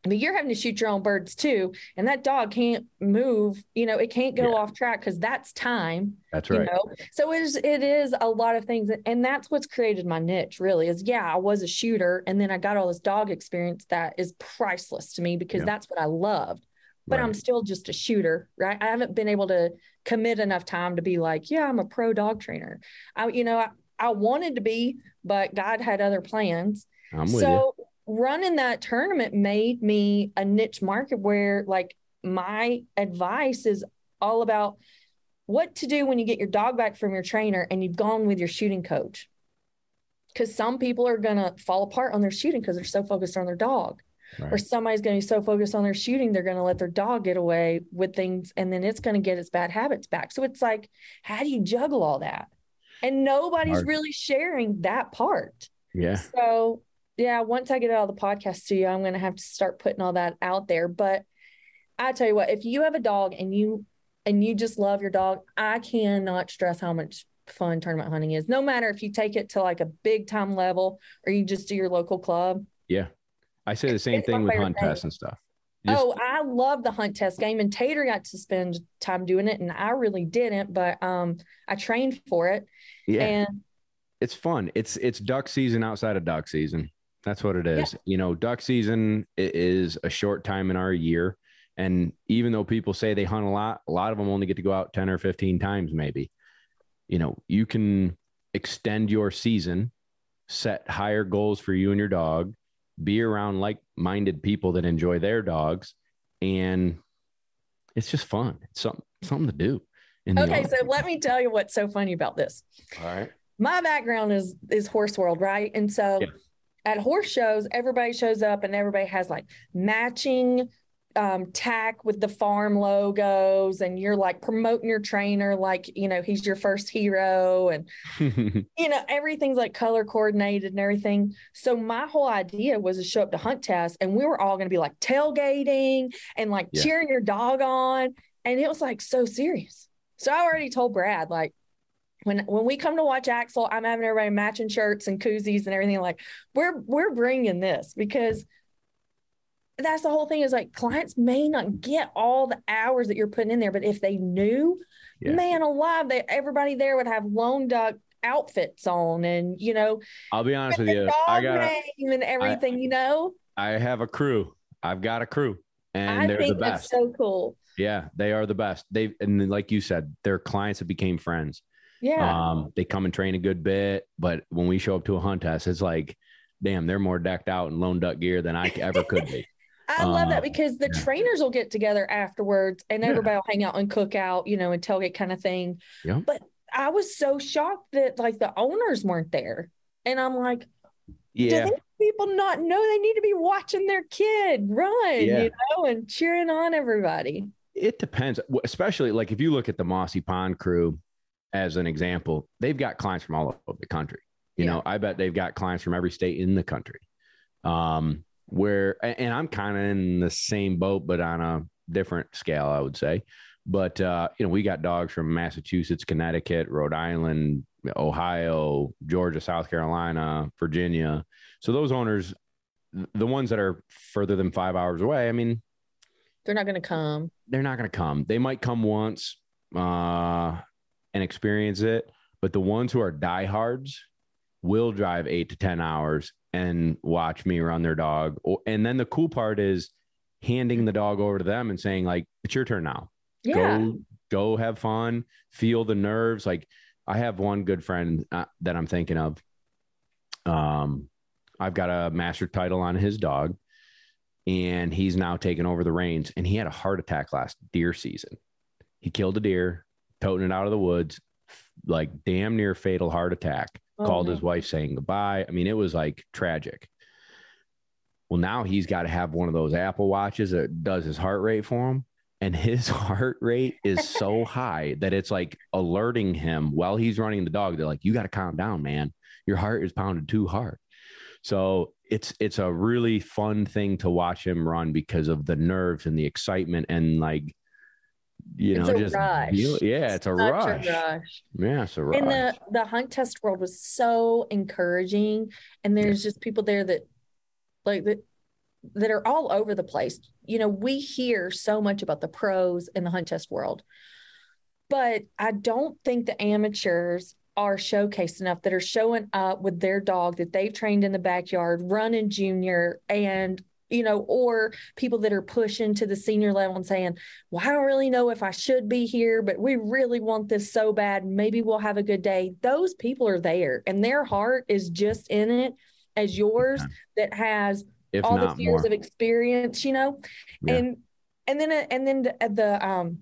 I mean, you're having to shoot your own birds too, and that dog can't move. You know, it can't go Yeah. off track because that's time. that's You right. know, so it is. It is a lot of things, and that's what's created my niche. Really, is yeah, I was a shooter, and then I got all this dog experience that is priceless to me because Yeah. that's what I loved. But I'm still just a shooter, right? I haven't been able to commit enough time to be like, yeah, I'm a pro dog trainer. I, you know, I, I wanted to be, but God had other plans. I'm with you. so running that tournament made me a niche market where like my advice is all about what to do when you get your dog back from your trainer and you've gone with your shooting coach. Because some people are going to fall apart on their shooting because they're so focused on their dog or somebody's going to be so focused on their shooting they're going to let their dog get away with things and then it's going to get its bad habits back so it's like how do you juggle all that and nobody's Hard. really sharing that part Yeah. so yeah once i get out of the podcast studio i'm going to have to start putting all that out there but i tell you what if you have a dog and you and you just love your dog i cannot stress how much fun tournament hunting is no matter if you take it to like a big time level or you just do your local club Yeah. I say the same thing with hunt tests and stuff. Just- oh, I love the hunt test game, and Tater got to spend time doing it, and I really didn't, but um, I trained for it, yeah. and it's fun. It's it's duck season outside of duck season. That's what it is. You know, duck season is a short time in our year, and even though people say they hunt a lot, a lot of them only get to go out ten or fifteen times, maybe. You know, you can extend your season, set higher goals for you and your dog, be around like-minded people that enjoy their dogs, and it's just fun. It's something something to do. okay. So let me tell you what's so funny about this. all right. My background is is horse world, right? And so Yeah. At horse shows, everybody shows up, and everybody has like matching um, tack with the farm logos, and you're like promoting your trainer, like you know he's your first hero, and you know, everything's like color coordinated and everything. So my whole idea was to show up to hunt test and we were all going to be like tailgating and like Yeah. cheering your dog on. And it was like so serious. So I already told Brad, like, when when we come to watch Axel, I'm having everybody matching shirts and koozies and everything. Like, we're we're bringing this because that's the whole thing. Is like clients may not get all the hours that you're putting in there, but if they knew, Yeah. man alive, that everybody there would have lone duck outfits on, and you know, I'll be honest with you. I got name and everything. you know, I have a crew. I've got a crew, and I they're the think that's best. so cool. yeah, they are the best. They and like you said, they're clients that became friends. Yeah, Um, they come and train a good bit, but when we show up to a hunt test, it's like, damn, they're more decked out in lone duck gear than I ever could be. I love that because the yeah. trainers will get together afterwards and Yeah. everybody will hang out and cook out, you know, and tailgate kind of thing. Yeah. But I was so shocked that like the owners weren't there, and I'm like, Yeah, do these people not know they need to be watching their kid run, Yeah. you know, and cheering on everybody? it depends. Especially like if you look at the Mossy Pond crew as an example, they've got clients from all over the country. You Yeah. know, I bet they've got clients from every state in the country. Um, where and I'm kind of in the same boat, but on a different scale, I would say. But uh, you know, we got dogs from Massachusetts, Connecticut, Rhode Island, Ohio, Georgia, South Carolina, Virginia. So those owners, the ones that are further than five hours away, I mean, They're not going to come. they're not going to come. They might come once uh, and experience it, but the ones who are diehards will drive eight to 10 hours and watch me run their dog. And then the cool part is handing the dog over to them and saying, like, it's your turn now. Yeah. Go go have fun, feel the nerves. Like I have one good friend uh, that I'm thinking of. Um, I've got a master title on his dog, and he's now taken over the reins. And he had a heart attack last deer season. He killed a deer, toting it out of the woods, like damn near fatal heart attack. Oh, called man. his wife saying goodbye. I mean, it was like tragic. Well, now he's got to have one of those Apple watches that does his heart rate for him. And his heart rate is so high that it's like alerting him while he's running the dog. They're like, you got to calm down, man. Your heart is pounded too hard. So it's it's a really fun thing to watch him run because of the nerves and the excitement and like you It's know a just rush. feel- yeah, it's a Such rush. rush. Yeah, it's a rush. And the the hunt test world was so encouraging, and there's just people there that like that that are all over the place. You know, we hear so much about the pros in the hunt test world, but I don't think the amateurs are showcased enough that are showing up with their dog that they've trained in the backyard, running junior, and you know, or people that are pushing to the senior level and saying, Well, I don't really know if I should be here, but we really want this so bad. Maybe we'll have a good day. Those people are there and their heart is just in it as yours that has if all the years more. of experience, you know, Yeah. and and then and then the, the um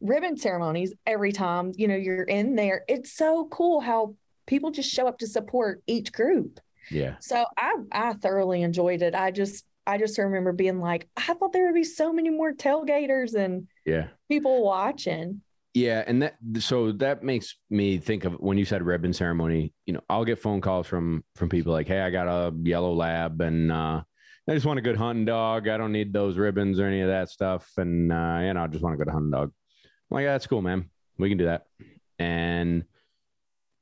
ribbon ceremonies every time you know you're in there. It's so cool how people just show up to support each group. Yeah. So I I thoroughly enjoyed it. I just I just remember being like, I thought there would be so many more tailgaters and Yeah. people watching. Yeah, and that so that makes me think of when you said ribbon ceremony. You know, I'll get phone calls from from people like, "Hey, I got a yellow lab, and uh, I just want a good hunting dog. I don't need those ribbons or any of that stuff, and uh, you know, I just want a good hunting dog." I'm like, yeah, that's cool, man. We can do that. And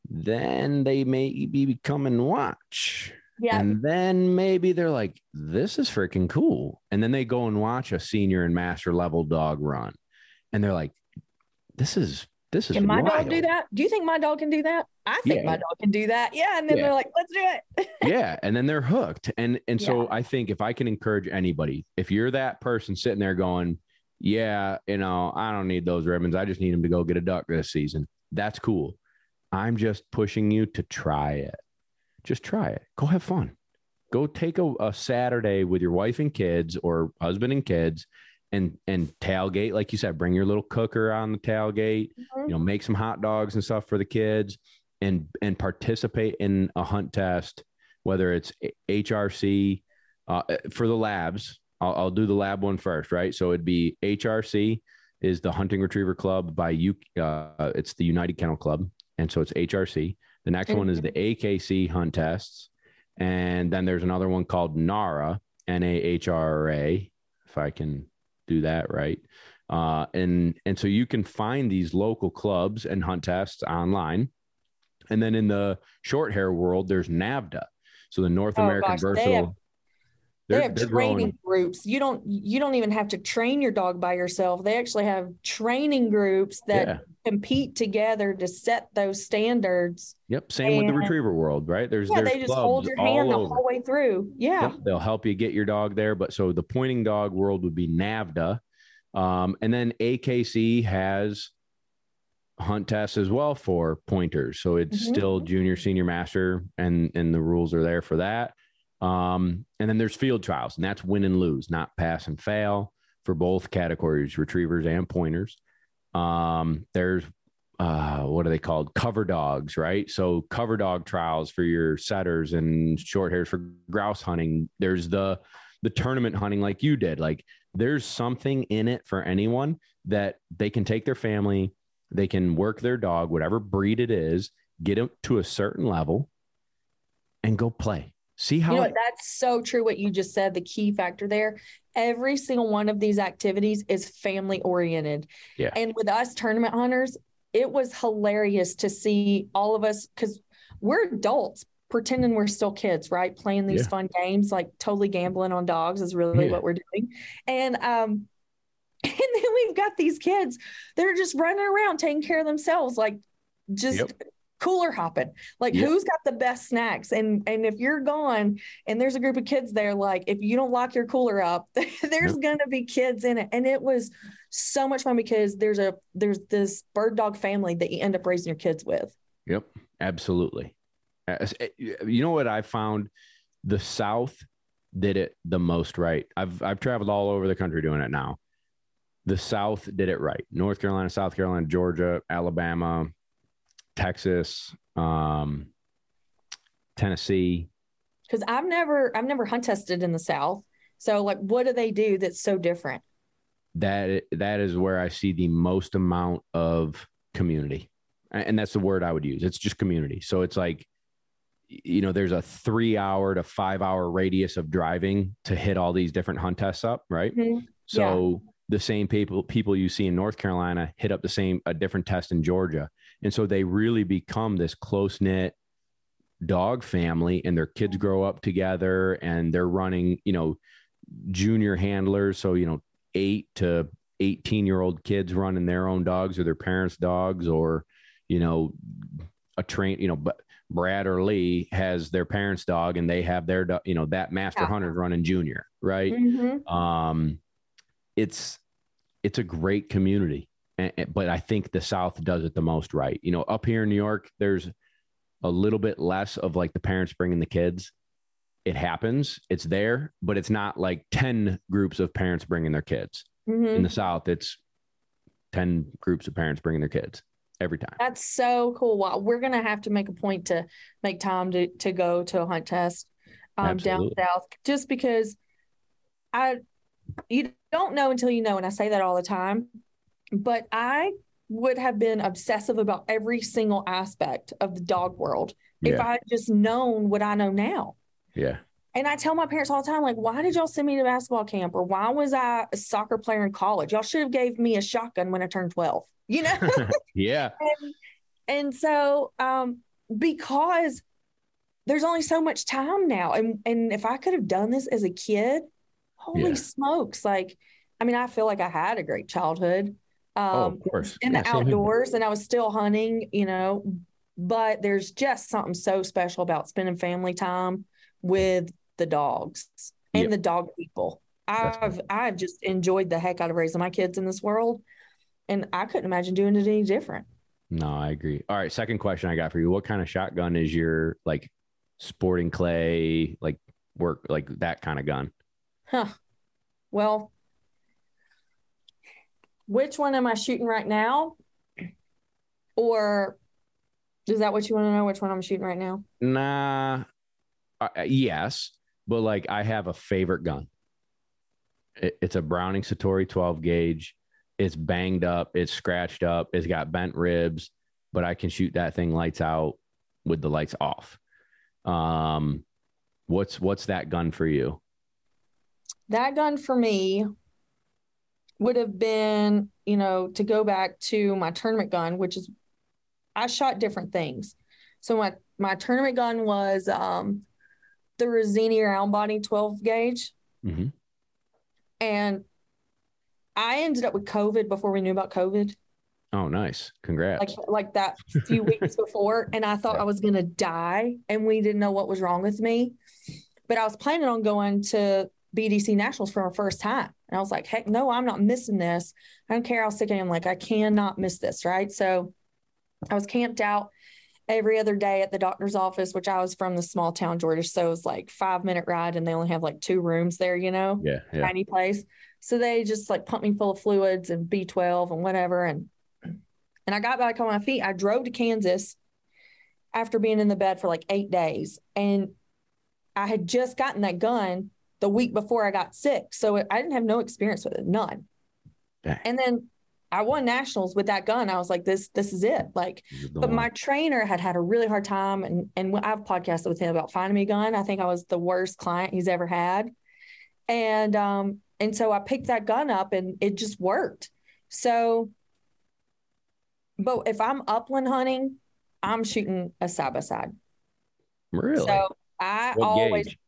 then they maybe come and watch. Yeah. And then maybe they're like, this is freaking cool. And then they go and watch a senior and master level dog run. And they're like, this is this is Can my dog do that? Do you think my dog can do that? I think Yeah. my dog can do that. Yeah. And then Yeah. they're like, let's do it. yeah and then they're hooked and and so Yeah. i think if i can encourage anybody if you're that person sitting there going yeah you know i don't need those ribbons i just need them to go get a duck this season that's cool i'm just pushing you to try it. Just try it. Go have fun. Go take a, a saturday with your wife and kids or husband and kids and and tailgate like you said bring your little cooker on the tailgate Mhm. you know make some hot dogs and stuff for the kids and and participate in a hunt test whether it's hrc uh, for the labs. I'll, I'll do the lab one first right? So it'd be hrc is the hunting retriever club by you uh, it's the united kennel club and so it's hrc the next one is the akc hunt tests. And then there's another one called NAHRA n-a-h-r-a if i can do that right. Uh, and and so you can find these local clubs and hunt tests online. And then in the short hair world there's NAVHDA so the north Oh, american gosh, versatile have- They they're- have they're training growing- groups. You don't you don't even have to train your dog by yourself. They actually have training groups that yeah compete together to set those standards. yep same with the retriever world right there's Yeah, there's they just hold your hand the whole way through. Yeah. Yep, they'll help you get your dog there. But so the pointing dog world would be NAVHDA. Um, and then AKC has hunt tests as well for pointers. So it's Mhm. still junior, senior, master, and and the rules are there for that. Um, and then there's field trials, and that's win and lose, not pass and fail for both categories, retrievers and pointers. Um, there's uh, what are they called? Cover dogs, right? So cover dog trials for your setters and short hairs for grouse hunting. There's the the tournament hunting like you did. Like there's something in it for anyone that they can take their family, they can work their dog, whatever breed it is, get them to a certain level and go play. See how You know That's so true. What you just said, the key factor there. Every single one of these activities is family oriented. Yeah. And with us tournament hunters, it was hilarious to see all of us because we're adults pretending we're still kids, right? Playing these Yeah. fun games, like totally gambling on dogs is really Yeah. what we're doing. And um, and then we've got these kids that are just running around taking care of themselves, like just Yep. Cooler hopping. Like Yep. who's got the best snacks? And and if you're gone and there's a group of kids there, like if you don't lock your cooler up, there's gonna be kids in it. And it was so much fun because there's a there's this bird dog family that you end up raising your kids with. Yep, absolutely. Eh, You know what I found? The South did it the most right. I've I've traveled all over the country doing it now. The South did it right. North Carolina, South Carolina, Georgia, Alabama, Texas, um, Tennessee. Because I've never I've never hunt tested in the South. So like what do they do that's so different? That that is where I see the most amount of community, and that's the word I would use. It's just community. So it's like you know there's a three hour to five hour radius of driving to hit all these different hunt tests up right Mhm. so the same people people you see in north carolina hit up the same a different test in georgia and so they really become this close knit dog family and their kids grow up together and they're running you know junior handlers so you know 8 to 18 year old kids running their own dogs or their parents dogs or you know a train you know but Brad or Lee has their parents' dog and they have their, do- you know, that master Yeah. hunter's running junior, right? Mhm. Um, it's it's a great community, but I think the South does it the most right. You know, up here in New York, there's a little bit less of like the parents bringing the kids. It happens, it's there, but it's not like ten groups of parents bringing their kids. Mhm. In the South, it's ten groups of parents bringing their kids every time. That's so cool. Wow, we're gonna have to make a point to make time to to go to a hunt test um, down south, just because I you don't know until you know, and I say that all the time. But I would have been obsessive about every single aspect of the dog world if I had just known what I know now. Yeah. And I tell my parents all the time, like, why did y'all send me to basketball camp, or why was I a soccer player in college? Y'all should have gave me a shotgun when I turned twelve. You know. yeah. and, and so um because there's only so much time now and and if i could have done this as a kid holy Yeah. smokes like i mean i feel like i had a great childhood um Oh, of course. in Yeah, the outdoors and i was still hunting you know but there's just something so special about spending family time with the dogs and Yep. the dog people i've i've just enjoyed the heck out of raising my kids in this world and i couldn't imagine doing it any different No, I agree. All right, second question I got for you. What kind of shotgun is your like sporting clay, like work like that kind of gun? Huh. Well, which one am I shooting right now? Or is that what you want to know? Which one I'm shooting right now? Nah. Uh, yes, but like I have a favorite gun. It, it's a Browning Citori 12 gauge. It's banged up, it's scratched up, it's got bent ribs, but I can shoot that thing lights out with the lights off. Um what's what's that gun for you? That gun for me would have been, you know, to go back to my tournament gun, which is I shot different things. So my my tournament gun was um the Rizzini round body 12 gauge. Mhm. And I ended up with COVID before we knew about COVID. Oh, nice. Congrats. like like that few weeks before and I thought. I was going to die and we didn't know what was wrong with me. But I was planning on going to BDC Nationals for my first time. And I was like, heck no, I'm not missing this. I don't care how sick I am. Like, I cannot miss this. Right. So I was camped out every other day at the doctor's office, which I was from the small town, Georgia. So it was like five minute ride and they only have like two rooms there, you know? yeah, yeah. tiny place. So they just like pumped me full of fluids and B12 and whatever. And and I got back on my feet. I drove to Kansas after being in the bed for like eight days. And I had just gotten that gun the week before I got sick. So I didn't have no experience with it, none. Dang. And then I won nationals with that gun. I was like, this, this is it. Like, but my trainer had had a really hard time, and and I've podcasted with him about finding me a gun. I think I was the worst client he's ever had, and um and so I picked that gun up, and it just worked. So, but if I'm upland hunting, I'm shooting a side by side. really? So I what always gauge?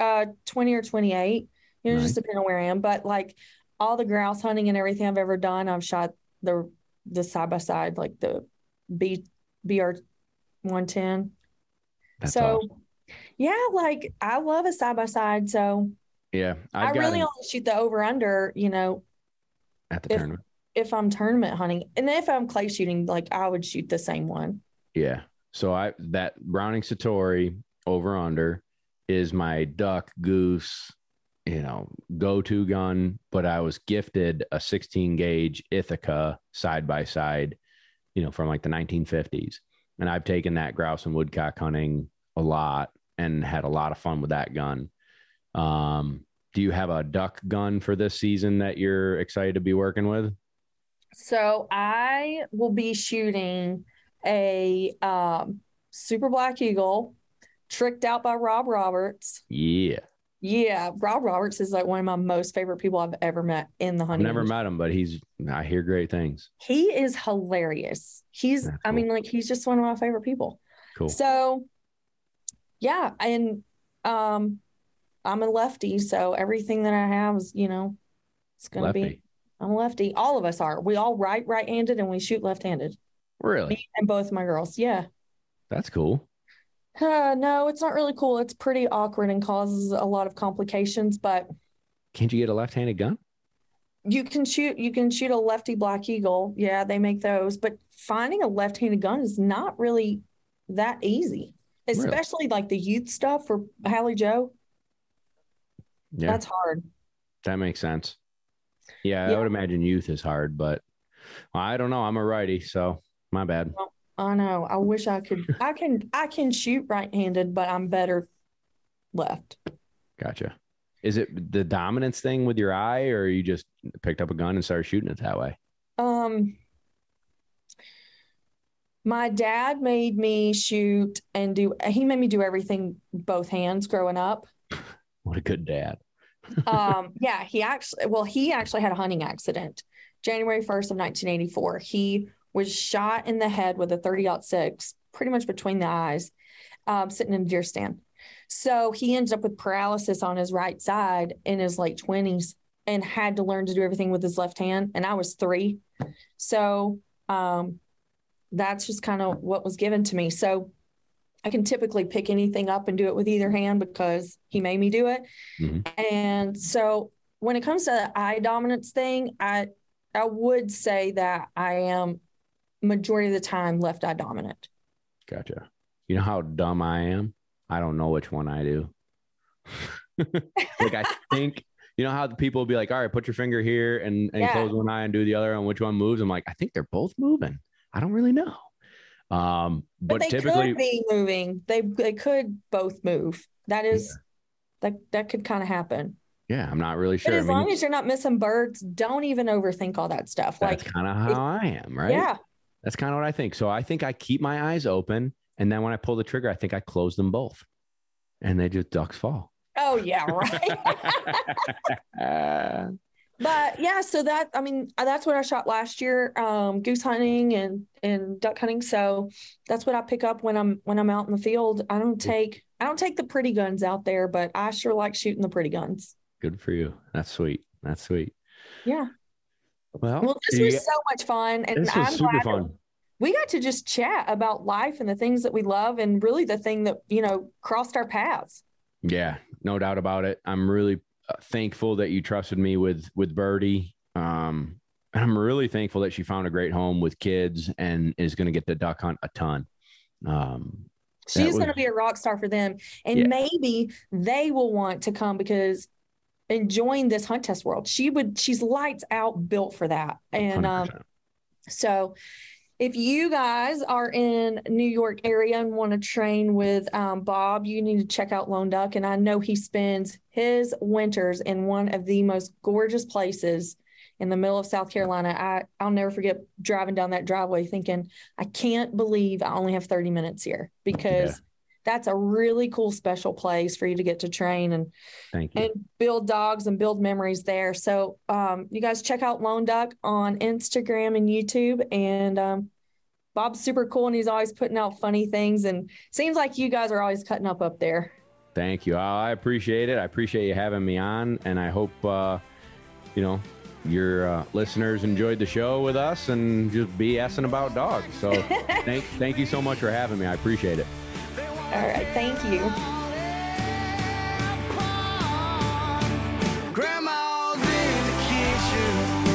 Uh 20 or 28. You know, Nice. just depending on where I am. But like all the grouse hunting and everything I've ever done, I've shot the the side by side, like the B BR 110. That's so awesome. yeah, like I love a side by side. So Yeah, i I've got really only shoot the over under, you know, at the if- tournament. if I'm tournament hunting. And if I'm clay shooting, like I would shoot the same one. Yeah. So I that Browning Citori over under is my duck goose, you know, go to gun. But I was gifted a 16 gauge Ithaca side by side, you know, from like the 1950s, and I've taken that grouse and woodcock hunting a lot and had a lot of fun with that gun. Um, do you have a duck gun for this season that you're excited to be working with? So I will be shooting a um, super black eagle tricked out by Rob Roberts. Yeah, Yeah, Rob Roberts is like one of my most favorite people I've ever met in the I've hunting. never met him, but he's I hear great things. He is hilarious. He's, That's I mean, like he's just one of my favorite people. Cool. So, yeah, and um, I'm a lefty, so everything that I have is, you know, it's gonna be. I'm a lefty. All of us are. We all write right-handed and we shoot left-handed. Really? Me and both my girls. Yeah. That's cool. Uh, no, it's not really cool. It's pretty awkward and causes a lot of complications, but Can't you get a left-handed gun? you can shoot you can shoot a lefty black eagle. Yeah, they make those, but finding a left-handed gun is not really that easy. Really? Especially like the youth stuff for Hallie Joe. Yeah, That's hard. that makes sense. Yeah, Yeah. I would imagine youth is hard, but well, I don't know. I'm a righty, so my bad. I know. I wish I could I can I can shoot right-handed, but I'm better left. Gotcha. Is it the dominance thing with your eye, or you just picked up a gun and started shooting it that way? Um, my dad made me shoot and do, he made me do everything both hands growing up. What a good dad. Um, yeah, he actually, well, he actually had a hunting accident January 1st of 1984. He was shot in the head with a 30 six, pretty much between the eyes, um, sitting in a deer stand. So he ended up with paralysis on his right side in his late 20s and had to learn to do everything with his left hand. And I was three. So um, that's just kind of what was given to me. So I can typically pick anything up and do it with either hand because he made me do it. Mhm. And so when it comes to the eye dominance thing, I I would say that I am majority of the time left eye dominant. Gotcha. You know how dumb I am? I don't know which one I do. like I think you know how the people will be like, all right, put your finger here and, and Yeah. close one eye and do the other and which one moves. I'm like, I think they're both moving. I don't really know. Um, But, but, they typically could be moving. They they could both move. That is that that could kind of happen. yeah, I'm not really sure. But I as mean, long as you're not missing birds, don't even overthink all that stuff. that's Like kind of how I am, right? yeah, That's kind of what I think. So I think I keep my eyes open, and then when I pull the trigger, I think I close them both, and they just ducks fall. oh yeah, right. Uh, but yeah, so that I mean uh, that's what I shot last year, um, goose hunting and and duck hunting. So that's what I pick up when I'm when I'm out in the field. I don't take I don't take the pretty guns out there, but I sure like shooting the pretty guns. good for you. That's sweet. That's sweet. Yeah. Well, Well, this was so much fun, and this was I'm super glad fun. we got to just chat about life and the things that we love, and really the thing that you know crossed our paths. Yeah, no doubt about it. I'm really uh, thankful that you trusted me with with Birdie. Um, and I'm really thankful that she found a great home with kids and is going to get to duck hunt a ton. Um, She's going to be a rock star for them, and Yeah. maybe they will want to come because enjoying this hunt test world. She would. She's lights out, built for that, and um, So if you guys are in New York area and want to train with um, Bob, you need to check out Lone Duck. And I know he spends his winters in one of the most gorgeous places in the middle of South Carolina. I, I'll never forget driving down that driveway thinking, I can't believe I only have 30 minutes here because that's a really cool special place for you to get to train and and build dogs and build memories there. So um, you guys check out Lone Duck on Instagram and YouTube and um, Bob's super cool and he's always putting out funny things and seems like you guys are always cutting up up there. Thank you. Oh, I appreciate it. I appreciate you having me on and I hope uh, you know your uh, listeners enjoyed the show with us and just BSing about dogs. So thank, thank you so much for having me. I appreciate it. All right, thank you. Grandma's in the kitchen.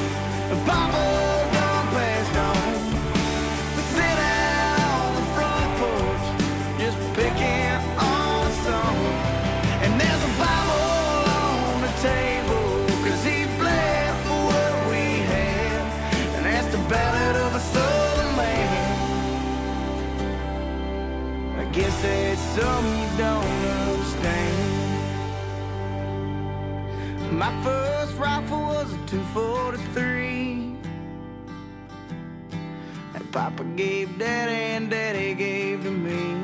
My first rifle was a 243. That Papa gave Daddy and Daddy gave to me.